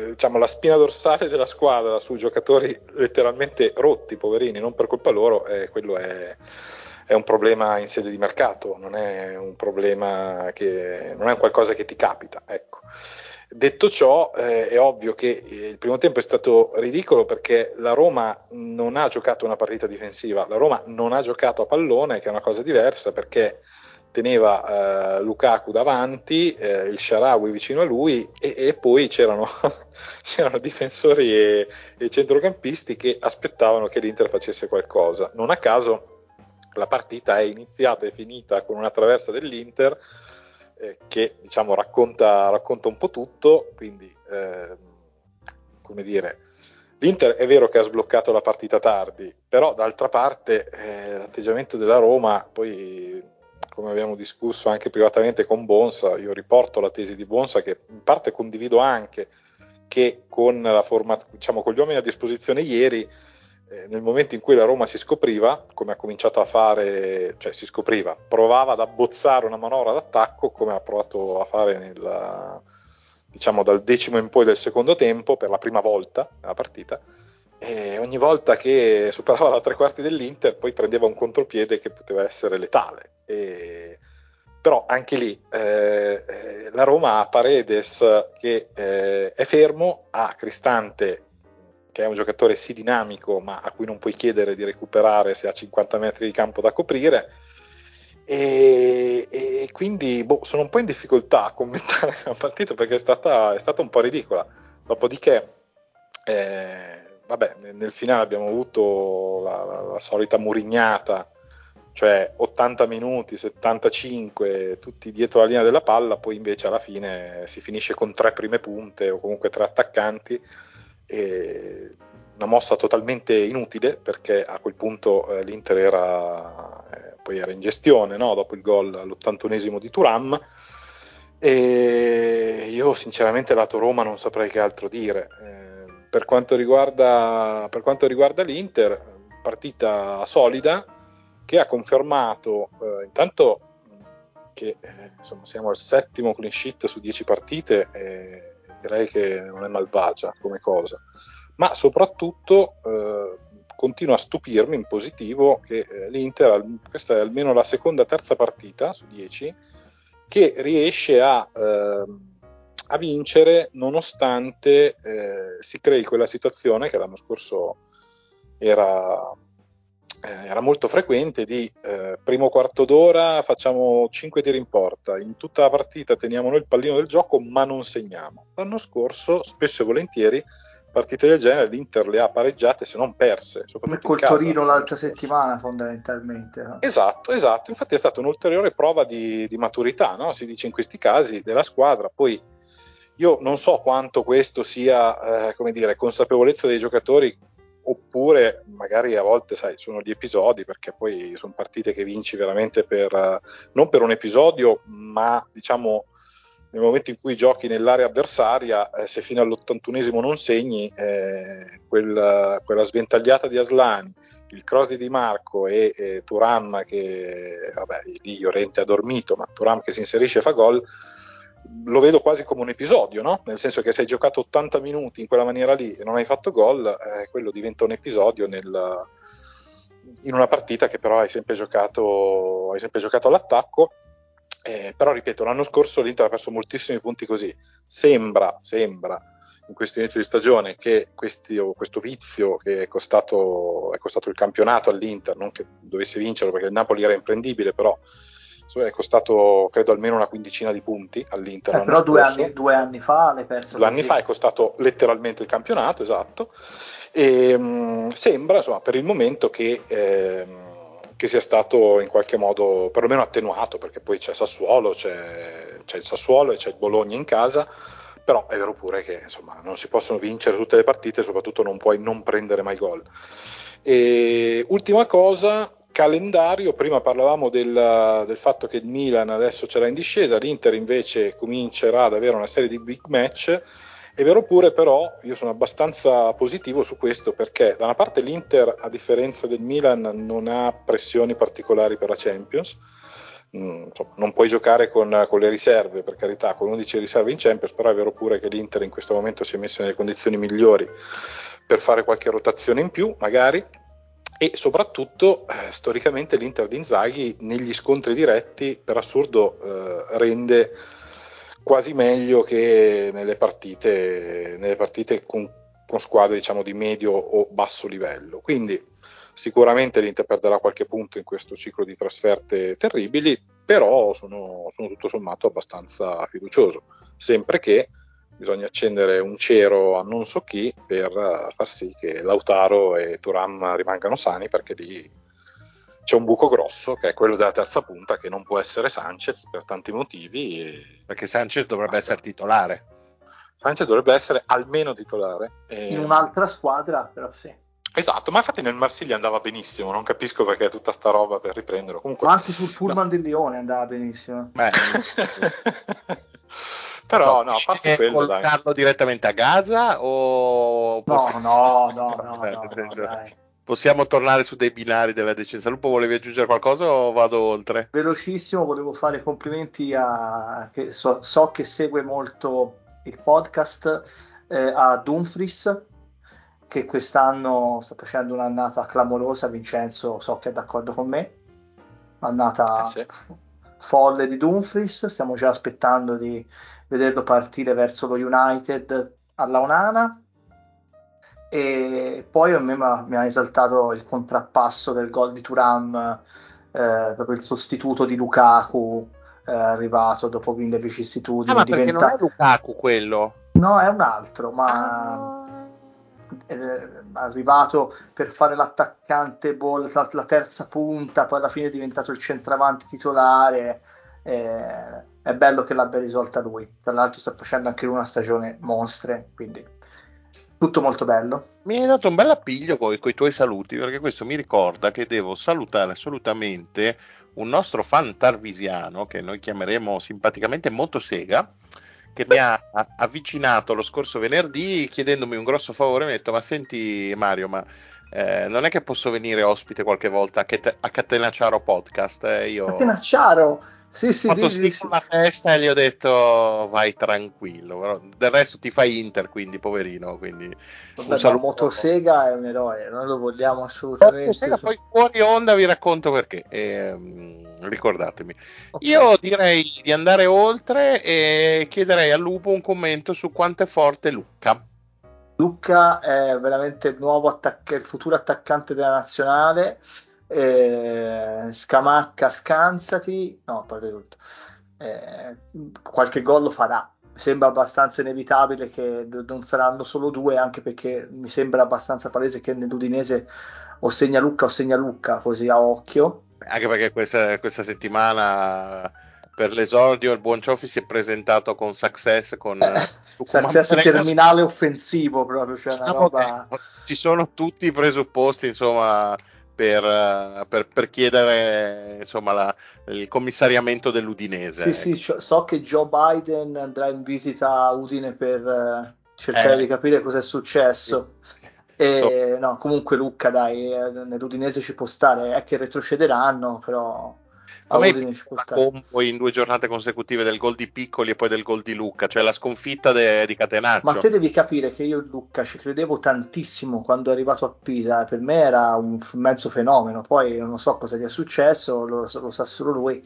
Speaker 3: diciamo, la spina dorsale della squadra su giocatori letteralmente rotti, poverini, non per colpa loro, eh, quello è, è, un problema in sede di mercato, non è un problema che non è qualcosa che ti capita. Ecco. Detto ciò, eh, è ovvio che il primo tempo è stato ridicolo perché la Roma non ha giocato una partita difensiva, la Roma non ha giocato a pallone, che è una cosa diversa perché teneva eh, Lukaku davanti, eh, il Sharawi vicino a lui e, e poi c'erano, c'erano, difensori e, e, centrocampisti che aspettavano che l'Inter facesse qualcosa. Non a caso la partita è iniziata e finita con una traversa dell'Inter eh, che diciamo racconta, racconta, un po' tutto, quindi ehm, come dire... L'Inter è vero che ha sbloccato la partita tardi, però d'altra parte eh, l'atteggiamento della Roma poi come abbiamo discusso anche privatamente con Bonsa, io riporto la tesi di Bonsa che in parte condivido anche che con, la forma, diciamo, con gli uomini a disposizione ieri, eh, nel momento in cui la Roma si scopriva, come ha cominciato a fare, cioè si scopriva, provava ad abbozzare una manovra d'attacco come ha provato a fare nel, diciamo, dal decimo in poi del secondo tempo per la prima volta nella partita e ogni volta che superava la tre quarti dell'Inter poi prendeva un contropiede che poteva essere letale. E, però anche lì eh, eh, la Roma ha Paredes che eh, è fermo, ha Cristante che è un giocatore sì dinamico ma a cui non puoi chiedere di recuperare se ha 50 metri di campo da coprire e, e quindi boh, sono un po' in difficoltà a commentare la partita perché è stata, è stata un po' ridicola. Dopodiché eh, vabbè, nel finale abbiamo avuto la, la, la solita murignata, cioè 80 minuti, 75, tutti dietro la linea della palla, poi invece alla fine si finisce con tre prime punte o comunque tre attaccanti. E una mossa totalmente inutile perché a quel punto eh, l'Inter era, eh, poi era in gestione no? dopo il gol all'81esimo di Turam e io sinceramente lato Roma non saprei che altro dire. Eh, per quanto riguarda, per quanto riguarda l'Inter, partita solida che ha confermato eh, intanto che eh, insomma, siamo al settimo clean sheet su 10 partite e direi che non è malvagia come cosa, ma soprattutto eh, continua a stupirmi in positivo che eh, l'Inter, questa è almeno la seconda terza partita su 10, che riesce a ehm, a vincere nonostante eh, si crei quella situazione che l'anno scorso era, eh, era molto frequente di eh, primo quarto d'ora facciamo 5 tiri in porta, in tutta la partita teniamo noi il pallino del gioco ma non segniamo. L'anno scorso spesso e volentieri partite del genere l'Inter le ha pareggiate se non perse.
Speaker 2: Come col Torino l'altra settimana fondamentalmente. No?
Speaker 3: Esatto, esatto, infatti è stata un'ulteriore prova di, di maturità, no? si dice in questi casi, della squadra. Poi io non so quanto questo sia, eh, come dire, consapevolezza dei giocatori oppure magari a volte sai, sono gli episodi perché poi sono partite che vinci veramente per non per un episodio ma diciamo nel momento in cui giochi nell'area avversaria, eh, se fino all'81esimo non segni, eh, quella, quella, sventagliata di Aslani, il cross di Di Marco e eh, Turam che, vabbè, lì Llorente ha dormito, ma Turam che si inserisce e fa gol, lo vedo quasi come un episodio, no? nel senso che se hai giocato 80 minuti in quella maniera lì e non hai fatto gol, eh, quello diventa un episodio nel, in una partita che però hai sempre giocato, hai sempre giocato all'attacco eh, però ripeto, l'anno scorso l'Inter ha perso moltissimi punti così. Sembra, sembra in questo inizio di stagione che questi, questo vizio che è costato, è costato, il campionato all'Inter, non che dovesse vincerlo perché il Napoli era imprendibile, però è costato credo almeno una quindicina di punti all'Inter.
Speaker 2: Eh, però due anni, due anni, fa l'hai perso.
Speaker 3: Due anni fa è costato letteralmente il campionato, esatto. E, mh, mm, sembra insomma, per il momento che... Eh, che sia stato in qualche modo perlomeno attenuato, perché poi c'è Sassuolo, c'è, c'è il Sassuolo e c'è il Bologna in casa, però è vero pure che insomma, non si possono vincere tutte le partite, soprattutto non puoi non prendere mai gol. E, ultima cosa, calendario, prima parlavamo del, del, fatto che il Milan adesso ce l'ha in discesa, l'Inter invece comincerà ad avere una serie di big match. È vero pure però, io sono abbastanza positivo su questo perché da una parte l'Inter, a differenza del Milan, non ha pressioni particolari per la Champions, mm, non puoi giocare con, con, le riserve, per carità, con 11 riserve in Champions, però è vero pure che l'Inter in questo momento si è messa nelle condizioni migliori per fare qualche rotazione in più, magari, e soprattutto eh, storicamente l'Inter di Inzaghi negli scontri diretti per assurdo eh, rende quasi meglio che nelle partite, nelle partite con, con, squadre diciamo, di medio o basso livello. Quindi sicuramente l'Inter perderà qualche punto in questo ciclo di trasferte terribili, però sono, sono tutto sommato abbastanza fiducioso, sempre che bisogna accendere un cero a non so chi per far sì che Lautaro e Turam rimangano sani perché lì c'è un buco grosso che è quello della terza punta che non può essere Sanchez per tanti motivi. E...
Speaker 1: Perché Sanchez dovrebbe Aspetta. essere titolare.
Speaker 3: Sanchez dovrebbe essere almeno titolare.
Speaker 2: E... In un'altra squadra, però sì.
Speaker 3: Esatto, ma infatti nel Marsiglia andava benissimo, non capisco perché tutta sta roba per riprenderlo. Comunque,
Speaker 2: ma anche sul pullman no. del Lione andava benissimo. Beh,
Speaker 3: però so, no, a parte quello,
Speaker 1: collocarlo direttamente a Gaza o...
Speaker 2: No, no, no, no, no, no
Speaker 1: possiamo tornare su dei binari della decenza. Lupo, volevi aggiungere qualcosa o vado oltre?
Speaker 2: Velocissimo, volevo fare complimenti a che so, so che segue molto il podcast eh, a Dumfries che quest'anno sta facendo un'annata clamorosa. Vincenzo, so che è d'accordo con me. Annata eh sì. folle di Dumfries. Stiamo già aspettando di vederlo partire verso lo United alla Onana e poi a me mi ha esaltato il contrappasso del gol di Turam, eh, proprio il sostituto di Lukaku eh, arrivato dopo quelle vicissitudini.
Speaker 1: Ah, ma diventa... non è Lukaku quello?
Speaker 2: No, è un altro, ma ah. è arrivato per fare l'attaccante ball, la, la, terza punta, poi alla fine è diventato il centravanti titolare. Eh, è bello che l'abbia risolta lui. Tra l'altro sta facendo anche lui una stagione mostre, quindi tutto molto bello.
Speaker 1: Mi hai dato un bel appiglio con i tuoi saluti, perché questo mi ricorda che devo salutare assolutamente un nostro fan tarvisiano, che noi chiameremo simpaticamente Motosega, che mi ha avvicinato lo scorso venerdì chiedendomi un grosso favore. Mi ha detto: Ma senti, Mario, ma eh, non è che posso venire ospite qualche volta a, Cat- a Catenacciaro Podcast? Eh, io...
Speaker 2: Catenacciaro? Sì, sì,
Speaker 1: fatto
Speaker 2: di,
Speaker 1: sì con la testa e gli ho detto vai tranquillo. Però del resto ti fai Inter, quindi poverino. Quindi
Speaker 2: Vabbè, ma Motosega è un eroe, noi lo vogliamo assolutamente.
Speaker 1: Motosega, poi fuori onda vi racconto perché. Ehm, ricordatemi. Okay. Io direi di andare oltre e chiederei a Lupo un commento su quanto è forte Lucca.
Speaker 2: Lucca è veramente il nuovo attac- il futuro attaccante della nazionale eh, Scamacca scansati, no, a parte tutto, eh, qualche gol lo farà. Sembra abbastanza inevitabile che non saranno solo due, anche perché mi sembra abbastanza palese che nell'Udinese o segna Lucca o segna Lucca, così a occhio.
Speaker 1: Anche perché questa, questa settimana per l'esordio il buon Cioffi si è presentato con Success con
Speaker 2: eh, Success terminale offensivo proprio cioè una diciamo roba...
Speaker 1: ci sono tutti i presupposti insomma per, eh, per, per chiedere insomma, la, il commissariamento dell'Udinese.
Speaker 2: Sì, ecco. sì, so che Joe Biden andrà in visita a Udine per uh, cercare eh. di capire cosa è successo. Sì. E, so. no, comunque Lucca, dai, eh, nell'Udinese ci può stare, è che retrocederanno, però
Speaker 1: a me la combo in due giornate consecutive del gol di Piccoli e poi del gol di Lucca, cioè la sconfitta de, di Catenaccio.
Speaker 2: Ma te devi capire che io in Lucca ci credevo tantissimo quando è arrivato a Pisa, per me era un mezzo fenomeno, poi non so cosa gli è successo, lo, lo sa solo lui.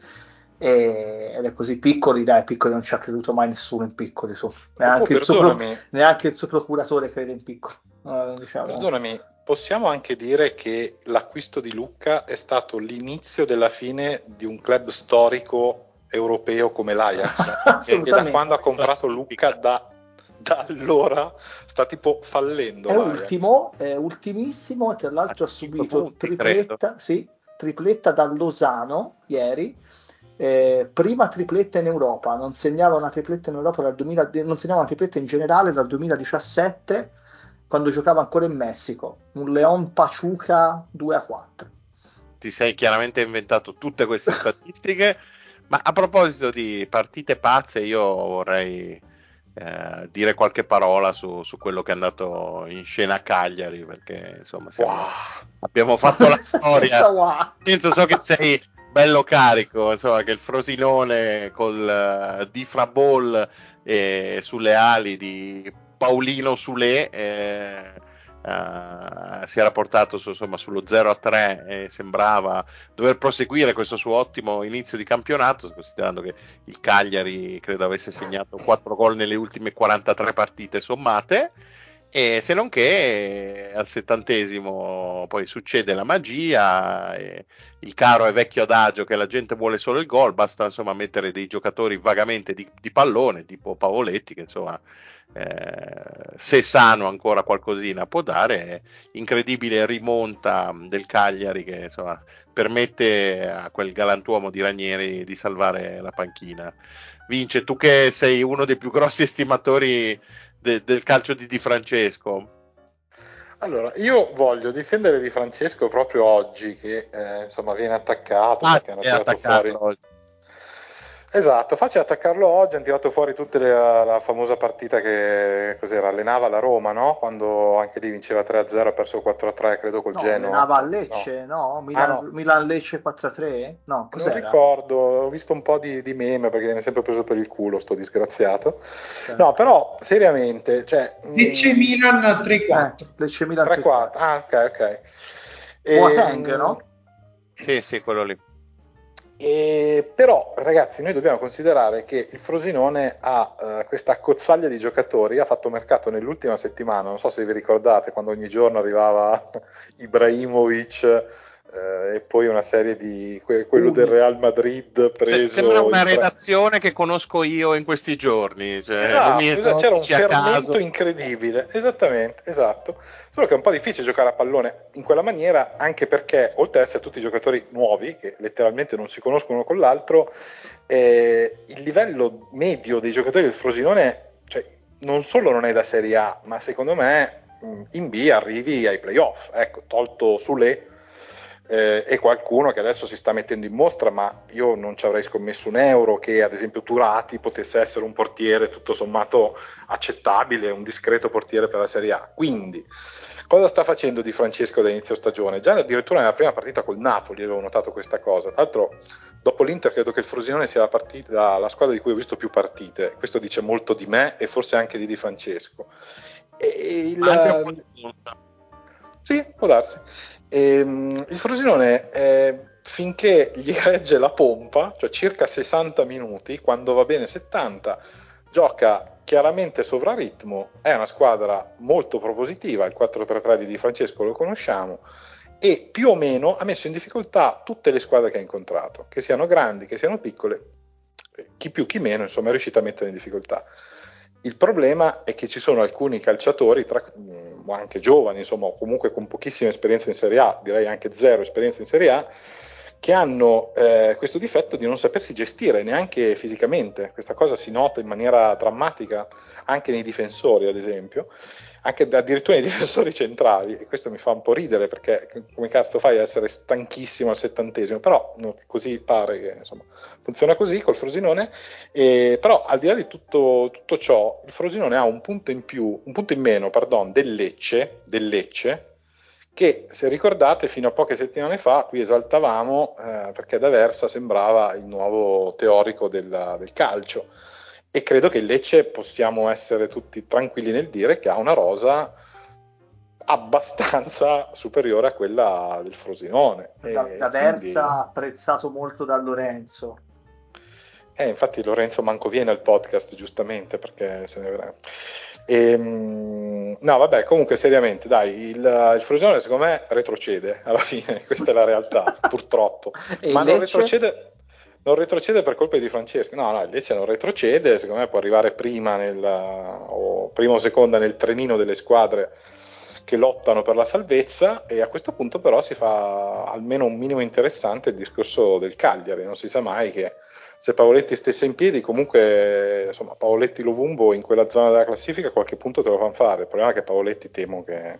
Speaker 2: E, ed è così piccoli, dai, piccoli non ci ha creduto mai nessuno in piccoli, su. Neanche, oh, il suo, neanche, il suo, procuratore crede in piccoli. Uh, diciamo.
Speaker 3: Perdonami, possiamo anche dire che l'acquisto di Lucca è stato l'inizio della fine di un club storico europeo come l'Ajax, che da quando ha comprato Lucca da, da allora sta tipo fallendo.
Speaker 2: È l'Ajax. ultimo, è ultimissimo, tra l'altro ha subito punti, tripletta, sì, tripletta da Lozano ieri. Eh, prima tripletta in Europa, non segnava una tripletta in Europa dal 2000, non segnava una tripletta in generale dal 2017 quando giocava ancora in Messico, un Leon Pachuca 2 a 4.
Speaker 1: Ti sei chiaramente inventato tutte queste statistiche, ma a proposito di partite pazze, io vorrei eh, dire qualche parola su, su, quello che è andato in scena a Cagliari, perché insomma siamo, wow. abbiamo fatto la storia. Senza so che sei bello carico, insomma, che il Frosinone col uh, Difra Ball eh, sulle ali di Paolino Sule eh, Uh, si era portato su, insomma, sullo 0 a 3 e sembrava dover proseguire questo suo ottimo inizio di campionato, considerando che il Cagliari credo avesse segnato 4 gol nelle ultime 43 partite sommate. E se non che al settantesimo poi succede la magia, il caro è vecchio adagio che la gente vuole solo il gol, basta insomma mettere dei giocatori vagamente di, di pallone, tipo Pavoletti, che insomma eh, se sano ancora qualcosina può dare, incredibile rimonta del Cagliari che insomma, permette a quel galantuomo di Ranieri di salvare la panchina. Vince, tu che sei uno dei più grossi estimatori de- del calcio di Di Francesco.
Speaker 3: Allora, io voglio difendere Di Francesco proprio oggi che eh, insomma viene attaccato
Speaker 1: ah, perché hanno tirato fuori oggi.
Speaker 3: Esatto, facile attaccarlo oggi, hanno tirato fuori tutta la, la famosa partita che cos'era, allenava la Roma, no? Quando anche lì vinceva 3-0 ha perso 4-3 credo col
Speaker 2: no,
Speaker 3: Genoa.
Speaker 2: Allenava a Lecce, no? no? Milan, ah, no. Milan Lecce 4-3? No,
Speaker 3: cos'era? Non ricordo, ho visto un po' di, di meme perché viene sempre preso per il culo sto disgraziato. Certo. No, però seriamente, cioè...
Speaker 4: Lecce Milan 3-4. Eh,
Speaker 2: Lecce Milan
Speaker 3: 3-4. Ah, ok, ok.
Speaker 2: Boateng, e, no?
Speaker 1: Sì, sì, quello lì.
Speaker 3: E, però, ragazzi, noi dobbiamo considerare che il Frosinone ha uh, questa cozzaglia di giocatori, ha fatto mercato nell'ultima settimana, non so se vi ricordate, quando ogni giorno arrivava Ibrahimovic eh, e poi una serie di que- quello uh, del Real Madrid preso.
Speaker 1: Sembra una redazione che conosco io in questi giorni. Cioè,
Speaker 3: ah, esatto, c'era un fermento incredibile, esattamente, esatto. Solo che è un po' difficile giocare a pallone in quella maniera, anche perché oltre ad essere tutti giocatori nuovi, che letteralmente non si conoscono uno con l'altro, eh, il livello medio dei giocatori del Frosinone, cioè, non solo non è da Serie A, ma secondo me in B arrivi ai playoff. Ecco, tolto Sule eh, e qualcuno che adesso si sta mettendo in mostra, ma io non ci avrei scommesso un euro che ad esempio Turati potesse essere un portiere tutto sommato accettabile, un discreto portiere per la Serie A. Quindi cosa sta facendo Di Francesco da inizio stagione? Già addirittura nella prima partita col Napoli avevo notato questa cosa. Tra l'altro, dopo l'Inter, credo che il Frosinone sia la, partita, la squadra di cui ho visto più partite. Questo dice molto di me e forse anche di Di Francesco. E il, anche sì, può darsi. Ehm, il Frosinone, eh, finché gli regge la pompa, cioè circa 60 minuti, quando va bene 70, gioca chiaramente sovraritmo, è una squadra molto propositiva, il 4-3-3 di Di Francesco lo conosciamo, e più o meno ha messo in difficoltà tutte le squadre che ha incontrato, che siano grandi, che siano piccole, chi più chi meno, insomma è riuscito a mettere in difficoltà. Il problema è che ci sono alcuni calciatori, tra, mm, anche giovani, insomma, o comunque con pochissima esperienza in Serie A, direi anche zero esperienza in Serie A, che hanno eh, questo difetto di non sapersi gestire neanche fisicamente. Questa cosa si nota in maniera drammatica anche nei difensori, ad esempio, anche addirittura nei difensori centrali, e questo mi fa un po' ridere perché come cazzo fai a essere stanchissimo al settantesimo, però così pare che insomma, funziona così col Frosinone, e, però al di là di tutto, tutto, ciò, il Frosinone ha un punto in più, un punto in meno, pardon, del Lecce, del Lecce che se ricordate fino a poche settimane fa qui esaltavamo eh, perché D'Aversa sembrava il nuovo teorico del, del, calcio e credo che il Lecce possiamo essere tutti tranquilli nel dire che ha una rosa abbastanza superiore a quella del Frosinone.
Speaker 2: D'Aversa quindi... apprezzato molto da Lorenzo.
Speaker 3: Eh, infatti Lorenzo manco viene al podcast giustamente perché se ne verrà. E, ehm, no, vabbè, comunque seriamente, dai, il, il Frosinone secondo me retrocede alla fine, questa è la realtà, purtroppo. Ma non retrocede, non retrocede per colpa di Francesco, no, no, il Lecce non retrocede, secondo me può arrivare prima nel, o prima o seconda nel trenino delle squadre che lottano per la salvezza e a questo punto però si fa almeno un minimo interessante il discorso del Cagliari, non si sa mai che se Paoletti stesse in piedi, comunque insomma, Paoletti Lovumbo in quella zona della classifica qualche punto te lo fanno fare. Il problema è che Paoletti temo che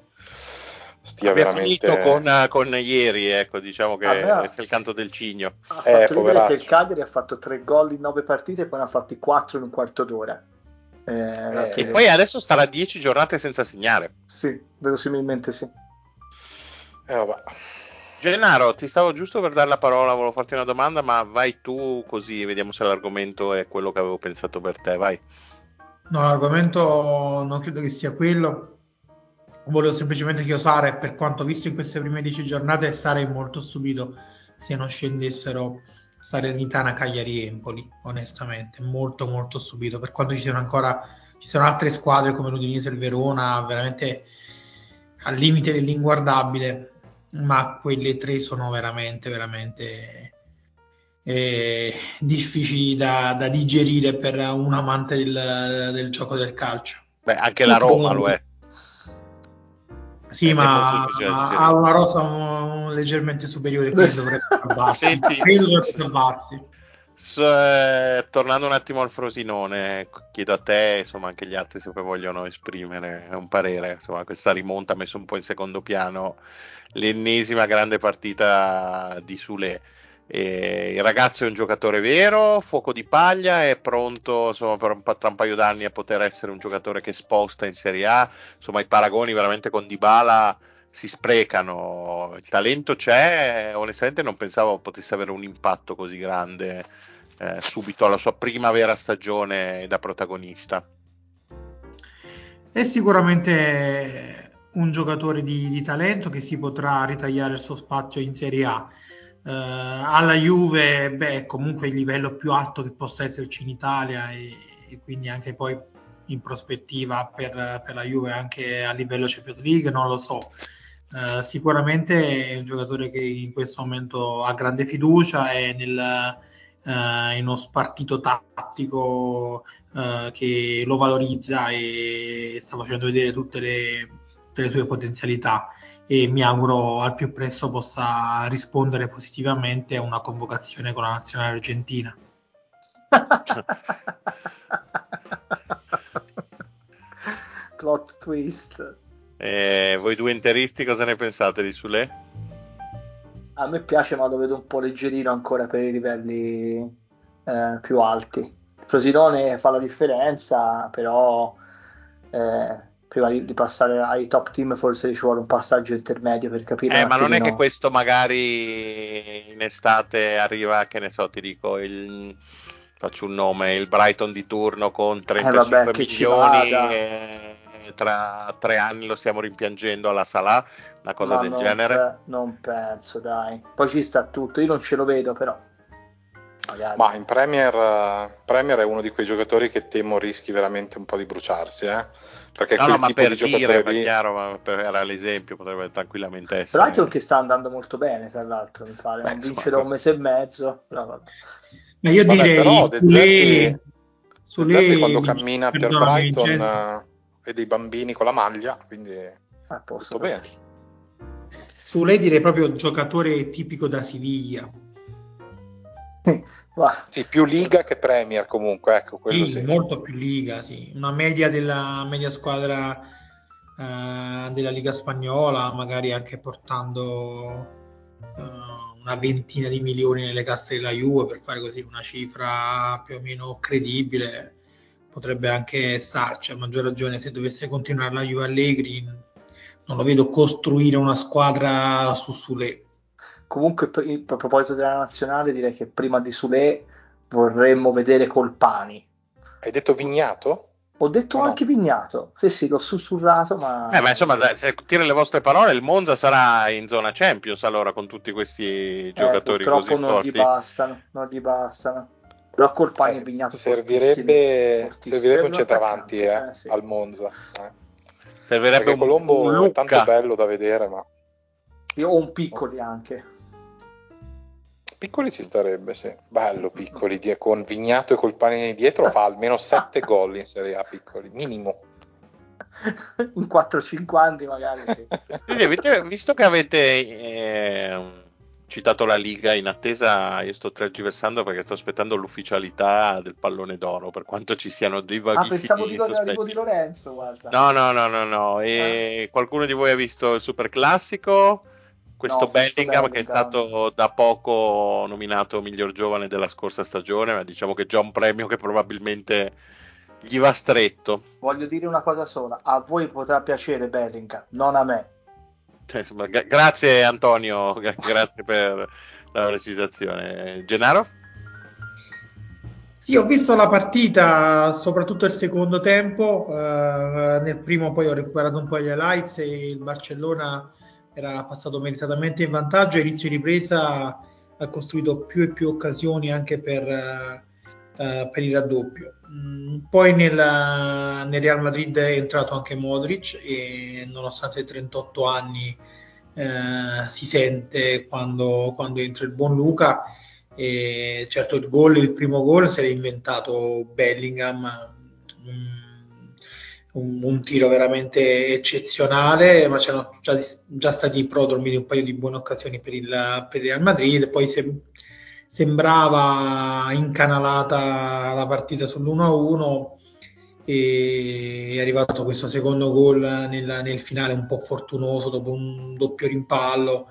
Speaker 3: stia
Speaker 1: Abbia
Speaker 3: veramente
Speaker 1: finito con, con, ieri, ecco, diciamo che ah, è il canto del cigno.
Speaker 2: Ha eh, fatto vedere che il Cagliari ha fatto tre gol in nove partite e poi ne ha fatti quattro in un quarto d'ora.
Speaker 1: Eh, eh, e poi adesso starà dieci giornate senza segnare.
Speaker 2: Sì, verosimilmente sì.
Speaker 3: Eh, vabbè.
Speaker 1: Gennaro, ti stavo giusto per dare la parola, volevo farti una domanda, ma vai tu così vediamo se l'argomento è quello che avevo pensato per te, vai.
Speaker 4: No, l'argomento non credo che sia quello. Volevo semplicemente chiosare, per quanto visto in queste prime dieci giornate, sarei molto stupito se non scendessero Salernitana, Cagliari e Empoli, onestamente, molto molto stupito, per quanto ci siano ancora ci sono altre squadre come l'Udinese e il Verona, veramente al limite dell'inguardabile ma quelle tre sono veramente, veramente eh, difficili da, da, digerire per un amante del, del, gioco del calcio.
Speaker 1: Beh, anche la Roma lo è.
Speaker 4: Sì, ma ha una rosa un, un leggermente superiore, quindi dovrebbe salvarsi. Dovrebbe
Speaker 1: eh, tornando un attimo al Frosinone, chiedo a te, insomma, anche gli altri se vogliono esprimere un parere. Insomma, questa rimonta ha messo un po' in secondo piano l'ennesima grande partita di Sule. E il ragazzo è un giocatore vero, fuoco di paglia, è pronto insomma, per un, tra un paio d'anni a poter essere un giocatore che sposta in Serie A. Insomma, i paragoni veramente con Dybala si sprecano. Il talento c'è, onestamente non pensavo potesse avere un impatto così grande eh, subito alla sua prima vera stagione da protagonista.
Speaker 4: È sicuramente un giocatore di, di, talento che si potrà ritagliare il suo spazio in Serie A. Uh, alla Juve, beh, comunque il livello più alto che possa esserci in Italia e, e quindi anche poi in prospettiva per, per, la Juve anche a livello Champions League, non lo so. Uh, sicuramente è un giocatore che in questo momento ha grande fiducia e nel, uh, in uno spartito tattico che lo valorizza e sta facendo vedere tutte le, tutte le sue potenzialità e mi auguro al più presto possa rispondere positivamente a una convocazione con la nazionale argentina.
Speaker 2: Plot twist.
Speaker 1: Eh, voi due interisti cosa ne pensate di Sule?
Speaker 2: A me piace ma lo vedo un po' leggerino ancora per i livelli eh, più alti. Frosinone fa la differenza, però eh, prima di, di, passare ai top team forse ci vuole un passaggio intermedio per capire.
Speaker 1: Eh, ma non è che questo magari in estate arriva, che ne so, ti dico, il, faccio un nome, il Brighton di turno con 35 eh, vabbè, milioni e tra tre anni lo stiamo rimpiangendo alla Salah, una cosa ma del
Speaker 2: non
Speaker 1: genere. Pe-
Speaker 2: non penso, dai. Poi ci sta tutto, io non ce lo vedo però.
Speaker 3: Magari. Ma in Premier, uh, Premier, è uno di quei giocatori che temo rischi veramente un po' di bruciarsi, eh? Perché
Speaker 1: no,
Speaker 3: quel
Speaker 1: no,
Speaker 3: tipo
Speaker 1: per
Speaker 3: di dire,
Speaker 1: lì... chiaro, ma per, era l'esempio, potrebbe tranquillamente essere.
Speaker 2: Tra l'altro che sta andando molto bene, tra l'altro, mi pare, Beh, non vince da un mese e mezzo.
Speaker 4: No, ma io vabbè, direi però,
Speaker 3: sulle... Sulle... quando cammina per Brighton uh, e dei bambini con la maglia, quindi ah, tutto bene.
Speaker 4: Su lei direi proprio giocatore tipico da Siviglia.
Speaker 3: Sì, più Liga che Premier comunque, ecco, quello sì,
Speaker 4: sì. molto più Liga, sì. Una media della media squadra uh, della Liga Spagnola, magari anche portando uh, una ventina di milioni nelle casse della Juve per fare così una cifra più o meno credibile potrebbe anche starci, a maggior ragione se dovesse continuare la Juve Allegri, non lo vedo costruire una squadra su Sule.
Speaker 2: Comunque, a proposito della nazionale, direi che prima di Sule vorremmo vedere Colpani.
Speaker 3: Hai detto Vignato?
Speaker 2: Ho detto no. anche Vignato, sì sì, l'ho sussurrato, ma...
Speaker 1: Eh, ma insomma, se tiri le vostre parole, il Monza sarà in zona Champions allora con tutti questi eh, giocatori eh, così
Speaker 2: non
Speaker 1: forti.
Speaker 2: Gli bastano, non gli bastano. Però colpagno eh, Vignato
Speaker 3: servirebbe, fortissimo, servirebbe un centravanti eh, eh, sì. al Monza. Eh.
Speaker 1: Servirebbe
Speaker 3: Perché un, Colombo un è tanto bello da vedere, ma...
Speaker 2: Io ho un piccoli anche.
Speaker 3: Piccoli ci starebbe, sì. Bello piccoli, con Vignato e Colpani dietro fa almeno 7 gol in Serie A piccoli, minimo.
Speaker 2: in 4-5 anni magari.
Speaker 1: Sì. visto che avete... Eh, citato la Liga in attesa, io sto tergiversando perché sto aspettando l'ufficialità del pallone d'oro, per quanto ci siano dei vaghissimi
Speaker 2: Ah, pensavo di, sospetti. di Lorenzo, guarda.
Speaker 1: No, no, no, no, no. E eh. qualcuno di voi ha visto il Super Classico? Questo no, Bellingham, Bellingham che è stato da poco nominato miglior giovane della scorsa stagione, ma diciamo che già un premio che probabilmente gli va stretto.
Speaker 2: Voglio dire una cosa sola, a voi potrà piacere Bellingham, non a me.
Speaker 1: Cioè, insomma, g- grazie Antonio, g- grazie per la precisazione. Gennaro?
Speaker 4: Sì, ho visto la partita, soprattutto il secondo tempo. Uh, nel primo poi ho recuperato un po' gli highlights e il Barcellona era passato meritatamente in vantaggio. Inizio ripresa ha costruito più e più occasioni anche per, uh, per il raddoppio. Mm, poi nel, nel, Real Madrid è entrato anche Modric e nonostante 38 anni eh, si sente quando, quando, entra il buon Luca. E certo il gol, il primo gol se l'è inventato Bellingham, un, un, un tiro veramente eccezionale, ma c'erano già, già stati prodromi di un paio di buone occasioni per il, per il Real Madrid. Poi se, sembrava incanalata la partita sull'1-1 e è arrivato questo secondo gol nel, nel finale un po' fortunoso dopo un doppio rimpallo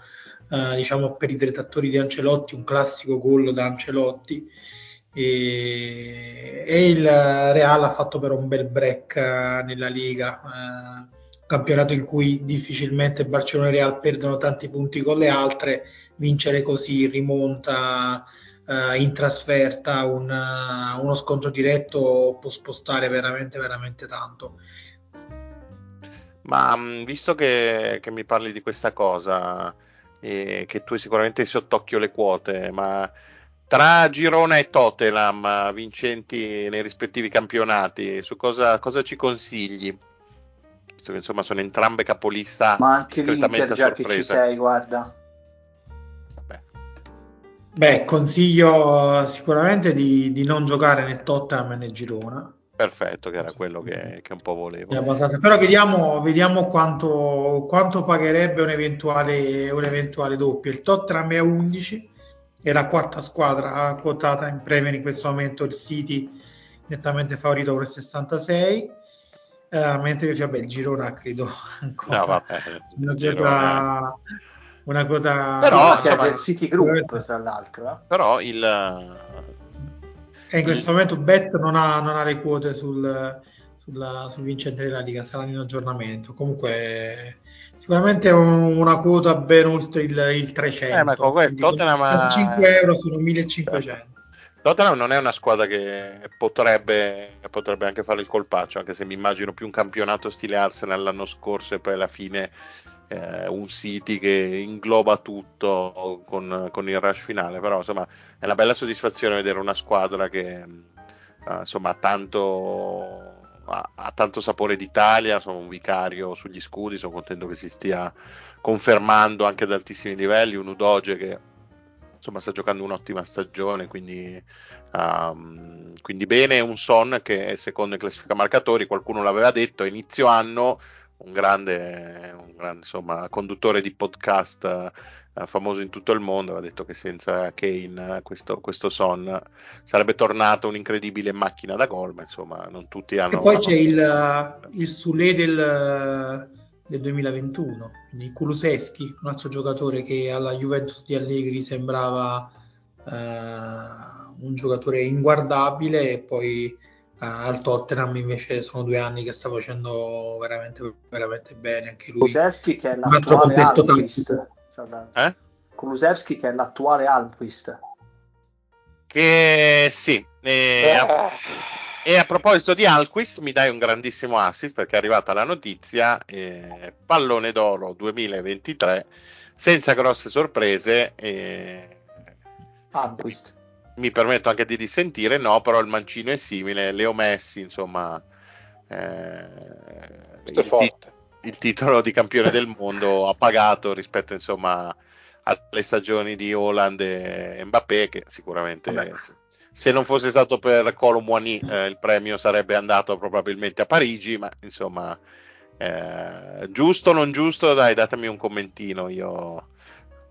Speaker 4: eh, diciamo per i detratori di Ancelotti un classico gol da Ancelotti e, e, il Real ha fatto però un bel break eh, nella Liga eh, campionato in cui difficilmente Barcellona e Real perdono tanti punti con le altre, vincere così rimonta uh, in trasferta, una, uno scontro diretto può spostare veramente, veramente tanto.
Speaker 1: Ma mm, visto che, che mi parli di questa cosa, e che tu hai sicuramente sott'occhio le quote, ma tra Girona e Tottenham vincenti nei rispettivi campionati, su cosa, cosa ci consigli? visto che insomma sono entrambe capolista
Speaker 2: ma anche l'Inter già che ci sei guarda.
Speaker 4: Vabbè. beh consiglio sicuramente di, di, non giocare né Tottenham né Girona.
Speaker 1: Perfetto che era quello che, che un po' volevo.
Speaker 4: Però vediamo, vediamo quanto, quanto, pagherebbe un eventuale, un eventuale doppio. Il Tottenham è a 11 è la quarta squadra quotata in Premier in questo momento il City nettamente favorito con il 66 Uh, mentre invece vabbè, il Girona credo ancora. No, vabbè, una, Girona... una cosa
Speaker 2: però insomma, il City Group tra l'altro eh?
Speaker 1: però il
Speaker 4: e in questo il... momento Bet non ha, non ha le quote sul, sulla, sul vincente della Liga, saranno in aggiornamento. Comunque, sicuramente un, una quota ben oltre il, il 300.
Speaker 1: Eh, ma comunque Tottenham
Speaker 4: 5 euro sono 1500.
Speaker 1: Tottenham non è una squadra che potrebbe, potrebbe, anche fare il colpaccio, anche se mi immagino più un campionato stile Arsenal l'anno scorso e poi alla fine eh, un City che ingloba tutto con, con, il rush finale. Però insomma è una bella soddisfazione vedere una squadra che eh, insomma ha tanto, tanto sapore d'Italia, sono un vicario sugli scudi, sono contento che si stia confermando anche ad altissimi livelli, un Udoge che insomma sta giocando un'ottima stagione, quindi, um, quindi bene, un Son che secondo in classifica marcatori, qualcuno l'aveva detto, a inizio anno un grande, un grande insomma, conduttore di podcast uh, famoso in tutto il mondo, aveva detto che senza Kane questo, questo Son sarebbe tornato un'incredibile macchina da gol, ma insomma non tutti hanno...
Speaker 4: E poi c'è il, il Sule del del 2021. Quindi Kuluseschi, un altro giocatore che alla Juventus di Allegri sembrava eh, un giocatore inguardabile e poi eh, al Tottenham invece sono due anni che sta facendo veramente, veramente bene anche lui.
Speaker 2: Kuluseschi che è l'attuale Alquist. Eh? Kulusevski che è l'attuale Alquist.
Speaker 1: Che sì, eh, eh. E a proposito di Alquist, mi dai un grandissimo assist perché è arrivata la notizia, eh, pallone d'oro 2023, senza grosse sorprese. Eh,
Speaker 2: Alquist.
Speaker 1: Mi permetto anche di dissentire, no, però il mancino è simile, Leo Messi, insomma, eh,
Speaker 3: il, tit-
Speaker 1: il, titolo di campione del mondo ha pagato rispetto, insomma, alle stagioni di Holland e Mbappé, che sicuramente... Vabbè. se non fosse stato per Colomwani eh, il premio sarebbe andato probabilmente a Parigi, ma insomma, eh, giusto o non giusto, dai, datemi un commentino, io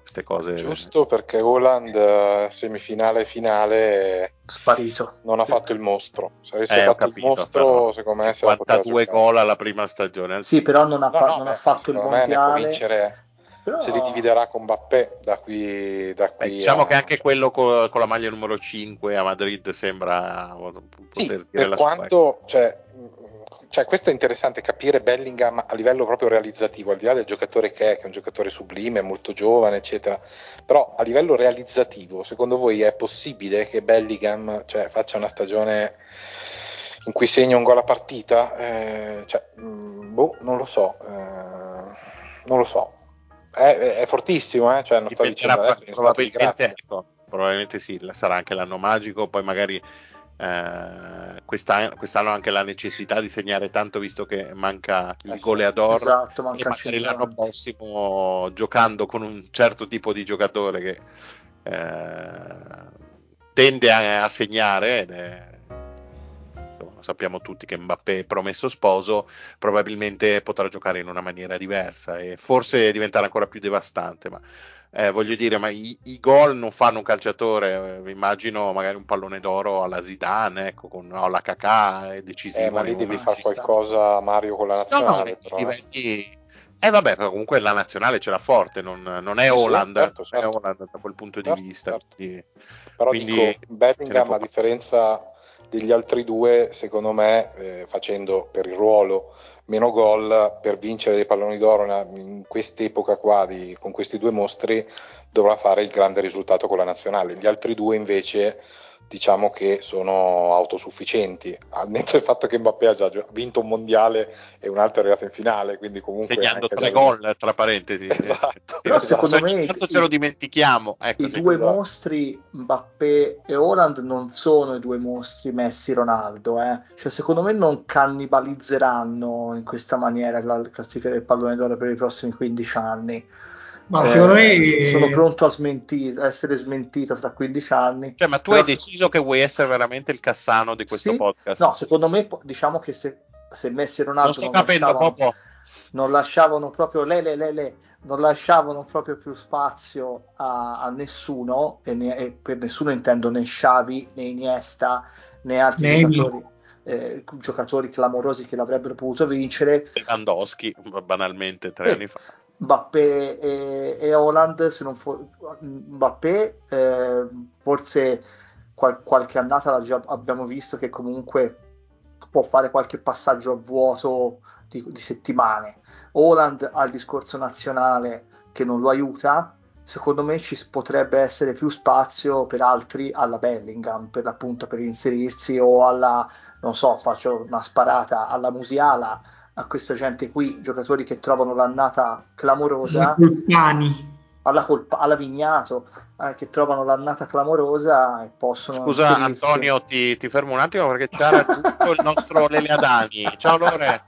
Speaker 1: queste cose...
Speaker 3: Giusto perché Holland eh, semifinale e finale
Speaker 2: sparito.
Speaker 3: Non ha fatto il mostro. Se avesse eh, fatto capito, il mostro, secondo me
Speaker 1: 52 gol alla prima stagione.
Speaker 2: Sì, però non ha, no, fa- no, non beh, ha fatto il mondiale.
Speaker 3: Vincere però... se li dividerà con Bappé da qui, da qui
Speaker 1: Beh, diciamo
Speaker 3: a...
Speaker 1: che anche quello con, con, la maglia numero 5 a Madrid sembra poter
Speaker 3: sì, dire per quanto cioè, cioè, questo è interessante capire Bellingham a livello proprio realizzativo al di là del giocatore che è che è un giocatore sublime molto giovane eccetera. Però a livello realizzativo secondo voi è possibile che Bellingham cioè, faccia una stagione in cui segna un gol a partita? Eh, cioè, mh, mm, boh, non lo so eh, non lo so. È, è fortissimo, eh? cioè, non sto dicendo adesso
Speaker 1: probabilmente, ecco, probabilmente sì, sarà anche l'anno magico, poi magari eh, quest'anno, quest'anno anche la necessità di segnare tanto visto che manca il eh goleador
Speaker 2: esatto,
Speaker 1: e magari l'anno prossimo giocando con un certo tipo di giocatore che eh, tende a, a segnare ed è sappiamo tutti che Mbappé è promesso sposo, probabilmente potrà giocare in una maniera diversa e forse diventare ancora più devastante. Ma eh, voglio dire, ma i, i, gol non fanno un calciatore. Eh, immagino magari un pallone d'oro alla Zidane, ecco, con no, la Kakà è decisivo.
Speaker 3: Eh, ma lì devi fare qualcosa, Mario, con la nazionale. No, no,
Speaker 1: eh. Eh vabbè, comunque la nazionale ce l'ha forte, non, non è sì, Holland, certo, certo. è Holland da quel punto certo, di vista.
Speaker 3: Certo. Quindi, però quindi dico, Bellingham a differenza degli altri due, secondo me, eh, facendo per il ruolo meno gol per vincere dei palloni d'oro in quest'epoca qua di, con questi due mostri dovrà fare il grande risultato con la nazionale. Gli altri due invece diciamo che sono autosufficienti, al netto del fatto che Mbappé ha già vinto un mondiale e un altro è arrivato in finale, quindi comunque...
Speaker 1: Segnando tre gol, tra parentesi.
Speaker 3: Esatto.
Speaker 2: Però esatto. secondo me...
Speaker 1: Tanto ce lo dimentichiamo.
Speaker 2: Ecco, I due esatto. mostri, Mbappé e Holland, non sono i due mostri Messi-Ronaldo, eh. cioè secondo me non cannibalizzeranno in questa maniera la classifica del pallone d'oro per i prossimi 15 anni
Speaker 4: ma eh, secondo me
Speaker 2: sono pronto a, smentire, a, essere smentito fra 15 anni.
Speaker 1: Cioè, ma tu Però hai deciso che vuoi essere veramente il Cassano di questo
Speaker 2: sì?
Speaker 1: podcast?
Speaker 2: No, secondo me diciamo che se, se Messi e Ronaldo non, non, lasciavano, non, lasciavano, proprio le, le, le, le, non lasciavano proprio più spazio a, a nessuno, e, ne, e, per nessuno intendo né Xavi né Iniesta né altri giocatori. Eh, giocatori clamorosi che l'avrebbero potuto vincere
Speaker 1: Lewandowski banalmente tre eh, anni fa
Speaker 2: Mbappé e, e Holland, se non fo- Mbappé eh, forse qual- qualche annata già abbiamo visto che comunque può fare qualche passaggio a vuoto di, di settimane. Holland ha il discorso nazionale che non lo aiuta, secondo me ci potrebbe essere più spazio per altri alla Bellingham, per l'appunto per inserirsi o alla, non so, faccio una sparata alla Musiala, a questa gente qui, giocatori che trovano l'annata clamorosa. Alla, colpa, alla Vignato, eh, che trovano l'annata clamorosa e possono.
Speaker 1: Scusa, inserirsi. Antonio, ti, ti, fermo un attimo perché c'è raggiunto il nostro Lele Adani. Ciao Lore.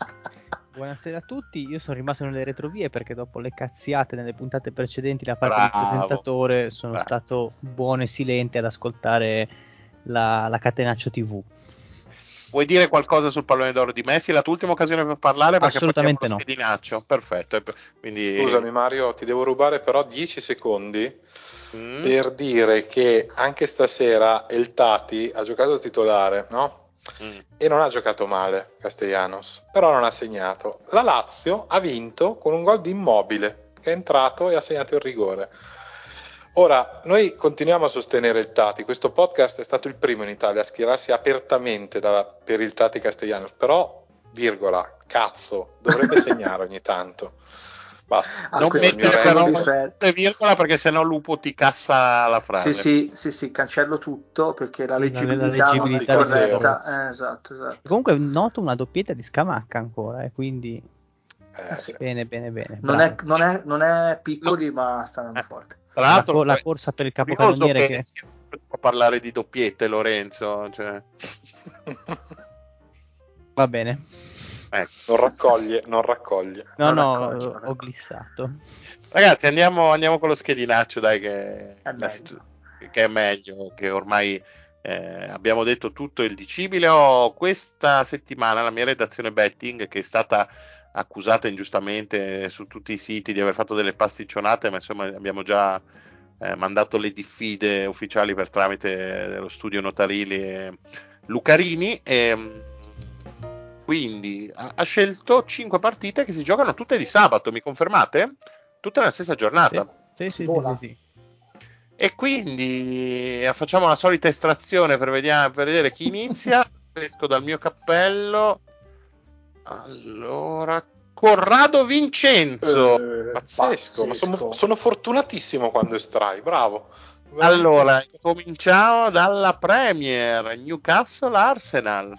Speaker 5: Buonasera a tutti, io sono rimasto nelle retrovie perché dopo le cazziate nelle puntate precedenti da parte Bravo. del presentatore sono Bravo. stato buono e silente ad ascoltare la, la Catenaccio TV.
Speaker 1: Vuoi dire qualcosa sul pallone d'oro di Messi? La tua ultima occasione per parlare? Perché
Speaker 5: Assolutamente no.
Speaker 1: Schedinaccio. Perfetto. Quindi...
Speaker 3: Scusami Mario, ti devo rubare però 10 secondi mm. per dire che anche stasera El Tati ha giocato titolare, no? Mm. E non ha giocato male Castellanos, però non ha segnato. La Lazio ha vinto con un gol di immobile che è entrato e ha segnato il rigore. Ora, noi continuiamo a sostenere il Tati, questo podcast è stato il primo in Italia a schierarsi apertamente da, per il Tati Castellanos, però, virgola, cazzo, dovrebbe segnare ogni tanto. Basta.
Speaker 1: Ah, non mettere però virgola perché sennò Lupo ti cassa la frase.
Speaker 2: Sì, sì, sì, sì cancello tutto perché la leggibilità, la leggibilità non è corretta. Eh, esatto, esatto.
Speaker 5: Comunque noto una doppietta di Scamacca ancora, eh, quindi... Eh, sì. Bene, bene, bene.
Speaker 2: Non è, non, è, non è, piccoli, no. ma stanno eh. forte.
Speaker 5: Tra l'altro, la, la corsa per il capocannoniere che... che...
Speaker 1: Può parlare di doppiette, Lorenzo. Cioè...
Speaker 5: Va bene.
Speaker 3: Ecco. Non raccoglie, non raccoglie.
Speaker 5: No,
Speaker 3: non
Speaker 5: no, raccoglie, ho, glissato.
Speaker 1: Ragazzi, andiamo, andiamo, con lo schedinaccio, dai, che è meglio, che, è meglio, che ormai eh, abbiamo detto tutto il dicibile. Ho questa settimana la mia redazione betting, che è stata accusata ingiustamente su tutti i siti di aver fatto delle pasticcionate, ma insomma abbiamo già eh, mandato le diffide ufficiali per tramite dello studio notarile Lucarini. E, quindi ha, ha, scelto 5 partite che si giocano tutte di sabato, mi confermate? Tutte nella stessa giornata.
Speaker 5: Sì, sì, sì, sì, sì.
Speaker 1: E quindi eh, facciamo la solita estrazione per, vediamo, per vedere chi inizia. Esco dal mio cappello. Allora, Corrado Vincenzo.
Speaker 3: Eh, pazzesco, pazzesco. ma sono, sono, fortunatissimo quando estrai, bravo.
Speaker 1: Allora, cominciamo dalla Premier, Newcastle Arsenal.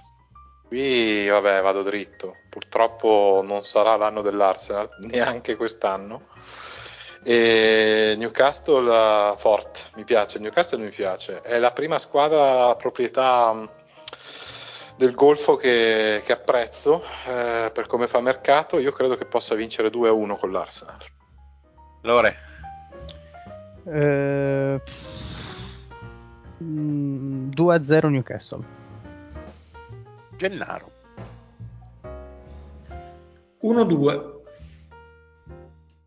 Speaker 3: Qui, vabbè, vado dritto. Purtroppo non sarà l'anno dell'Arsenal, neanche quest'anno. E Newcastle uh, Fort, mi piace, Newcastle mi piace. È la prima squadra a proprietà del Golfo che, che apprezzo eh, per come fa mercato. Io credo che possa vincere 2-1 con l'Arsenal.
Speaker 1: Lore.
Speaker 5: Eh, 2-0 Newcastle.
Speaker 1: Gennaro.
Speaker 2: 1-2.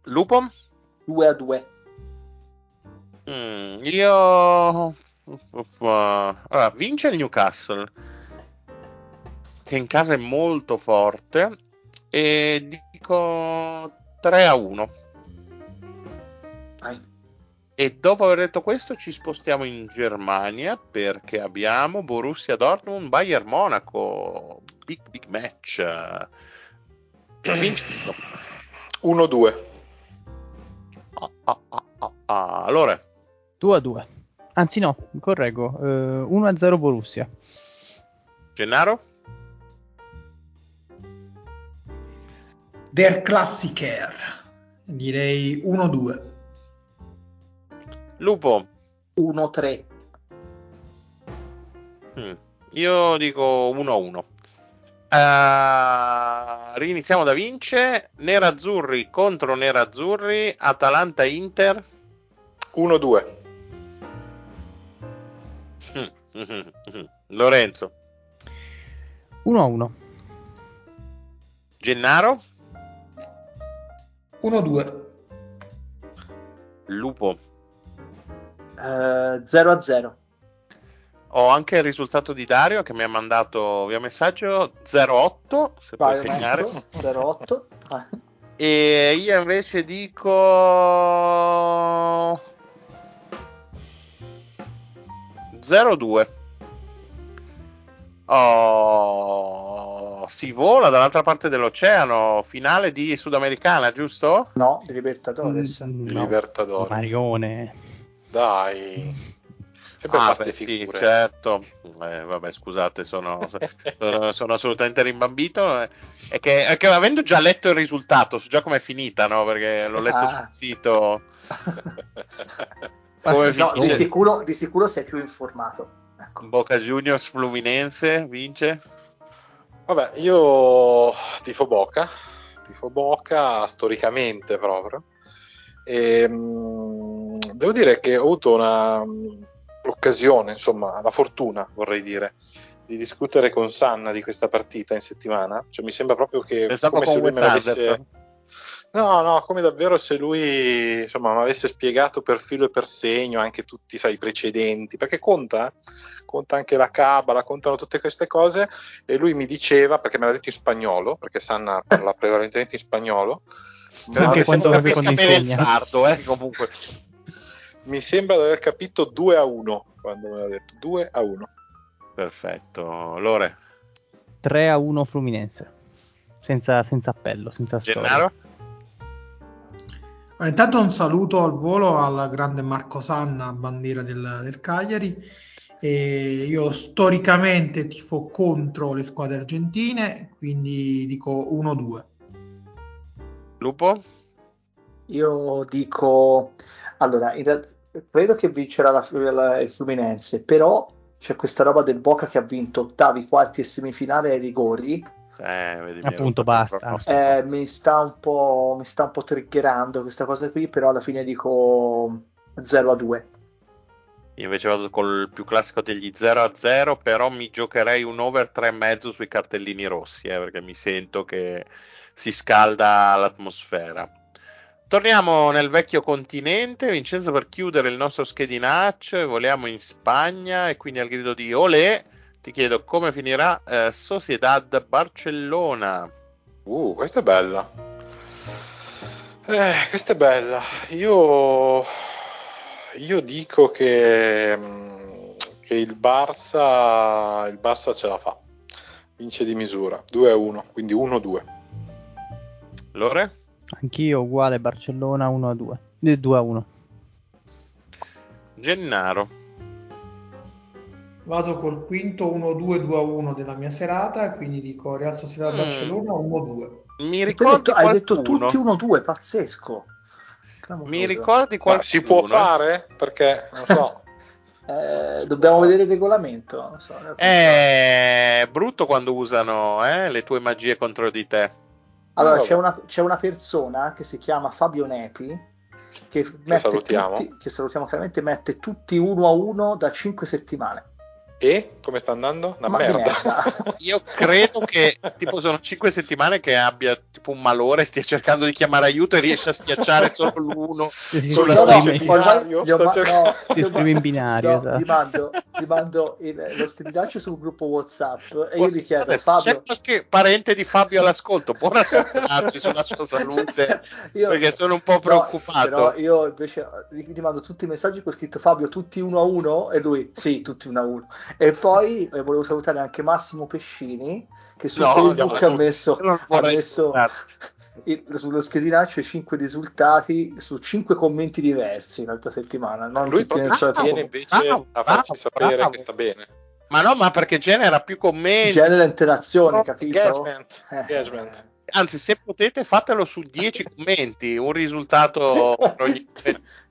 Speaker 1: Lupo?
Speaker 2: 2 a 2.
Speaker 1: Mm, io. Allora, vince il Newcastle, che in casa è molto forte. E dico 3 a 1.
Speaker 2: Vai.
Speaker 1: E dopo aver detto questo ci spostiamo in Germania perché abbiamo Borussia Dortmund, Bayern Monaco, big big match.
Speaker 3: Vince 1-2.
Speaker 1: Ah, ah, ah, ah, ah. Allora
Speaker 5: 2 a 2. Anzi no, correggo, uh, 1 a 0 Borussia.
Speaker 1: Gennaro?
Speaker 4: Der Klassiker. Direi 1-2.
Speaker 1: Lupo.
Speaker 2: 1-3.
Speaker 1: Mm. Io dico 1-1. Uh, eh, riniziamo da vince. Nerazzurri contro Nerazzurri. Atalanta-Inter.
Speaker 3: 1-2.
Speaker 1: Lorenzo.
Speaker 5: 1-1.
Speaker 1: Gennaro.
Speaker 4: 1-2.
Speaker 1: Lupo.
Speaker 2: 0 a 0.
Speaker 1: Ho anche il risultato di Dario che mi ha mandato via messaggio 08, se Vai, puoi segnare.
Speaker 2: 08.
Speaker 1: e io invece dico 02. Oh, si vola dall'altra parte dell'oceano, finale di Sudamericana, giusto?
Speaker 2: No, di Libertadores.
Speaker 3: Mm, no. Libertadores.
Speaker 5: Marione.
Speaker 3: Dai.
Speaker 1: Sempre ah, beh, sì, certo. Eh, vabbè, scusate, sono, sono, sono, assolutamente rimbambito. È che, è che, avendo già letto il risultato, so già com'è finita, no? Perché l'ho letto ah. sul sito.
Speaker 2: no, di, sicuro, di sicuro sei più informato.
Speaker 1: Ecco. Boca Juniors Fluminense vince?
Speaker 3: Vabbè, io tifo Boca, tifo Boca storicamente proprio. E, ehm, mh, devo dire che ho avuto una, l'occasione, insomma, la fortuna, vorrei dire, di discutere con Sanna di questa partita in settimana. Cioè, mi sembra proprio che
Speaker 1: Pensavo come se lui me l'avesse
Speaker 3: No, no, come davvero se lui insomma mi avesse spiegato per filo e per segno anche tutti sai, i precedenti, perché conta, conta anche la cabala, contano tutte queste cose e lui mi diceva, perché me l'ha detto in spagnolo, perché Sanna parla prevalentemente in spagnolo,
Speaker 5: ma anche quando, quando
Speaker 1: insegna. il sardo, eh, comunque.
Speaker 3: mi sembra di aver capito 2 a 1 quando me l'ha detto, 2 a 1.
Speaker 1: Perfetto, Lore.
Speaker 5: 3 a 1 Fluminense. Senza, senza appello, senza
Speaker 1: Gennaro?
Speaker 4: storia. Intanto un saluto al volo al grande Marco Sanna, bandiera del, del Cagliari. E io storicamente tifo contro le squadre argentine, quindi dico 1-2.
Speaker 1: Lupo?
Speaker 2: Io dico allora, realtà, credo che vincerà la, la, il Fluminense, però c'è questa roba del Boca che ha vinto ottavi, quarti e semifinale ai rigori
Speaker 1: eh, vedi,
Speaker 5: appunto basta
Speaker 2: eh, mi sta un po' mi sta un po' triggerando questa cosa qui però alla fine dico 0 a 2
Speaker 1: io invece vado col più classico degli 0 a 0 però mi giocherei un over 3,5 sui cartellini rossi eh, perché mi sento che si scalda l'atmosfera Torniamo nel vecchio continente, Vincenzo, per chiudere il nostro schedinaccio. Voliamo in Spagna e quindi al grido di Olé ti chiedo come finirà eh, Sociedad Barcellona.
Speaker 3: Uh, questa è bella. Eh, questa è bella. Io, io dico che, mm, che il, Barça, il Barça ce la fa. Vince di misura 2 a 1, quindi 1 2.
Speaker 1: Lore?
Speaker 5: Anch'io uguale Barcellona 1 a 2. 2 a 1.
Speaker 1: Gennaro.
Speaker 4: Vado col quinto 1-2-2-1 della mia serata, quindi dico Real Sociedad mm. Barcellona 1-2.
Speaker 1: Mi ricordi
Speaker 2: hai detto, hai detto tutti 1-2, pazzesco.
Speaker 1: Clamoroso. Mi ricordi qualcuno? Ma
Speaker 3: si può fare? Perché non so.
Speaker 2: eh, dobbiamo vedere il regolamento. So,
Speaker 1: è brutto quando usano eh, le tue magie contro di te.
Speaker 2: Allora, c'è una, c'è una persona che si chiama Fabio Nepi che, che
Speaker 3: salutiamo.
Speaker 2: Tutti, che salutiamo chiaramente, mette tutti uno a uno da 5 settimane.
Speaker 3: E come sta andando? Una
Speaker 2: Ma
Speaker 3: merda.
Speaker 2: merda.
Speaker 1: Io credo che tipo sono cinque settimane che abbia tipo un malore, stia cercando di chiamare aiuto e riesce a schiacciare solo l'uno.
Speaker 5: Sì, sì, no, no, binario, io, ma, no, si esprime in binario. No, esatto.
Speaker 2: Gli mando, gli mando il, lo schedinaccio sul gruppo WhatsApp e io gli chiedo Fabio.
Speaker 1: C'è qualche parente di Fabio all'ascolto? Può rassicurarci sulla sua salute? io, perché sono un po' preoccupato.
Speaker 2: No, però io invece gli mando tutti i messaggi con scritto Fabio tutti uno a uno e lui sì, tutti uno a uno. E poi eh, volevo salutare anche Massimo Pescini che su no, Facebook ha messo, ha messo il, sullo schedinaccio i 5 risultati su 5 commenti diversi l'altra settimana. Non
Speaker 3: lui proprio viene invece bravo, a farci bravo, sapere bravo. che sta bene.
Speaker 1: Ma no, ma perché genera più commenti.
Speaker 2: Genera interazione, no, capito?
Speaker 3: Engagement. Eh. engagement.
Speaker 1: Anzi, se potete, fatelo su 10 commenti, un risultato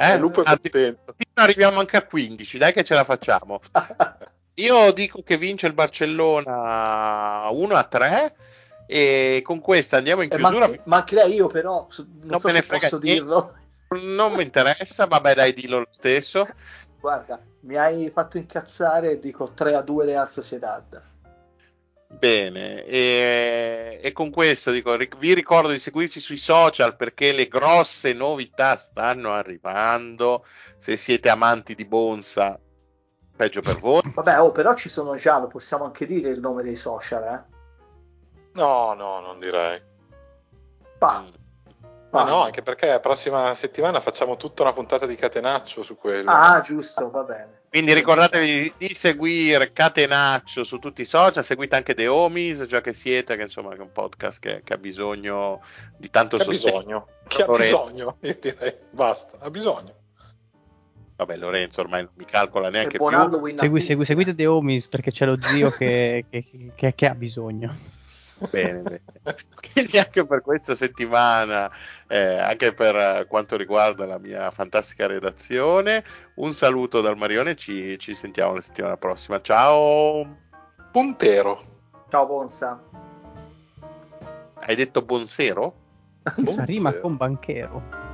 Speaker 3: eh, lupo è Anzi,
Speaker 1: contento. Arriviamo anche a 15, dai che ce la facciamo. Io dico che vince il Barcellona 1 a 3 e con questa andiamo in chiusura. Eh,
Speaker 2: ma, ma io però, non, non so me ne frega posso dirlo.
Speaker 1: Non mi interessa, vabbè dai dillo lo stesso.
Speaker 2: Guarda, mi hai fatto incazzare e dico 3 a 2 Real Sociedad.
Speaker 1: Bene, e, e, con questo dico, vi ricordo di seguirci sui social perché le grosse novità stanno arrivando. Se siete amanti di Bonsa, peggio per voi.
Speaker 2: Vabbè, oh, però ci sono già, lo possiamo anche dire il nome dei social, eh?
Speaker 3: No, no, non direi.
Speaker 2: Pa. Mm.
Speaker 3: Ma no, anche perché la prossima settimana facciamo tutta una puntata di Catenaccio su quello.
Speaker 2: Ah, giusto, va bene.
Speaker 1: Quindi ricordatevi di seguire Catenaccio su tutti i social, seguite anche The Homies, già che siete, che insomma è un podcast che, che ha bisogno di tanto
Speaker 3: che
Speaker 1: sostegno.
Speaker 3: Ha bisogno, che ha bisogno, io direi, basta, ha bisogno.
Speaker 1: Vabbè, Lorenzo ormai non mi calcola neanche
Speaker 2: buon
Speaker 1: più.
Speaker 5: Segui, segui- seguite The Homies perché c'è lo zio che, che- che- che ha bisogno.
Speaker 1: Bene, bene. Quindi anche per questa settimana, eh, anche per quanto riguarda la mia fantastica redazione, un saluto dal Marione, ci, ci sentiamo la settimana prossima. Ciao!
Speaker 3: Puntero.
Speaker 2: Ciao Bonsa.
Speaker 1: Hai detto buon sero?
Speaker 5: Rima con banchero.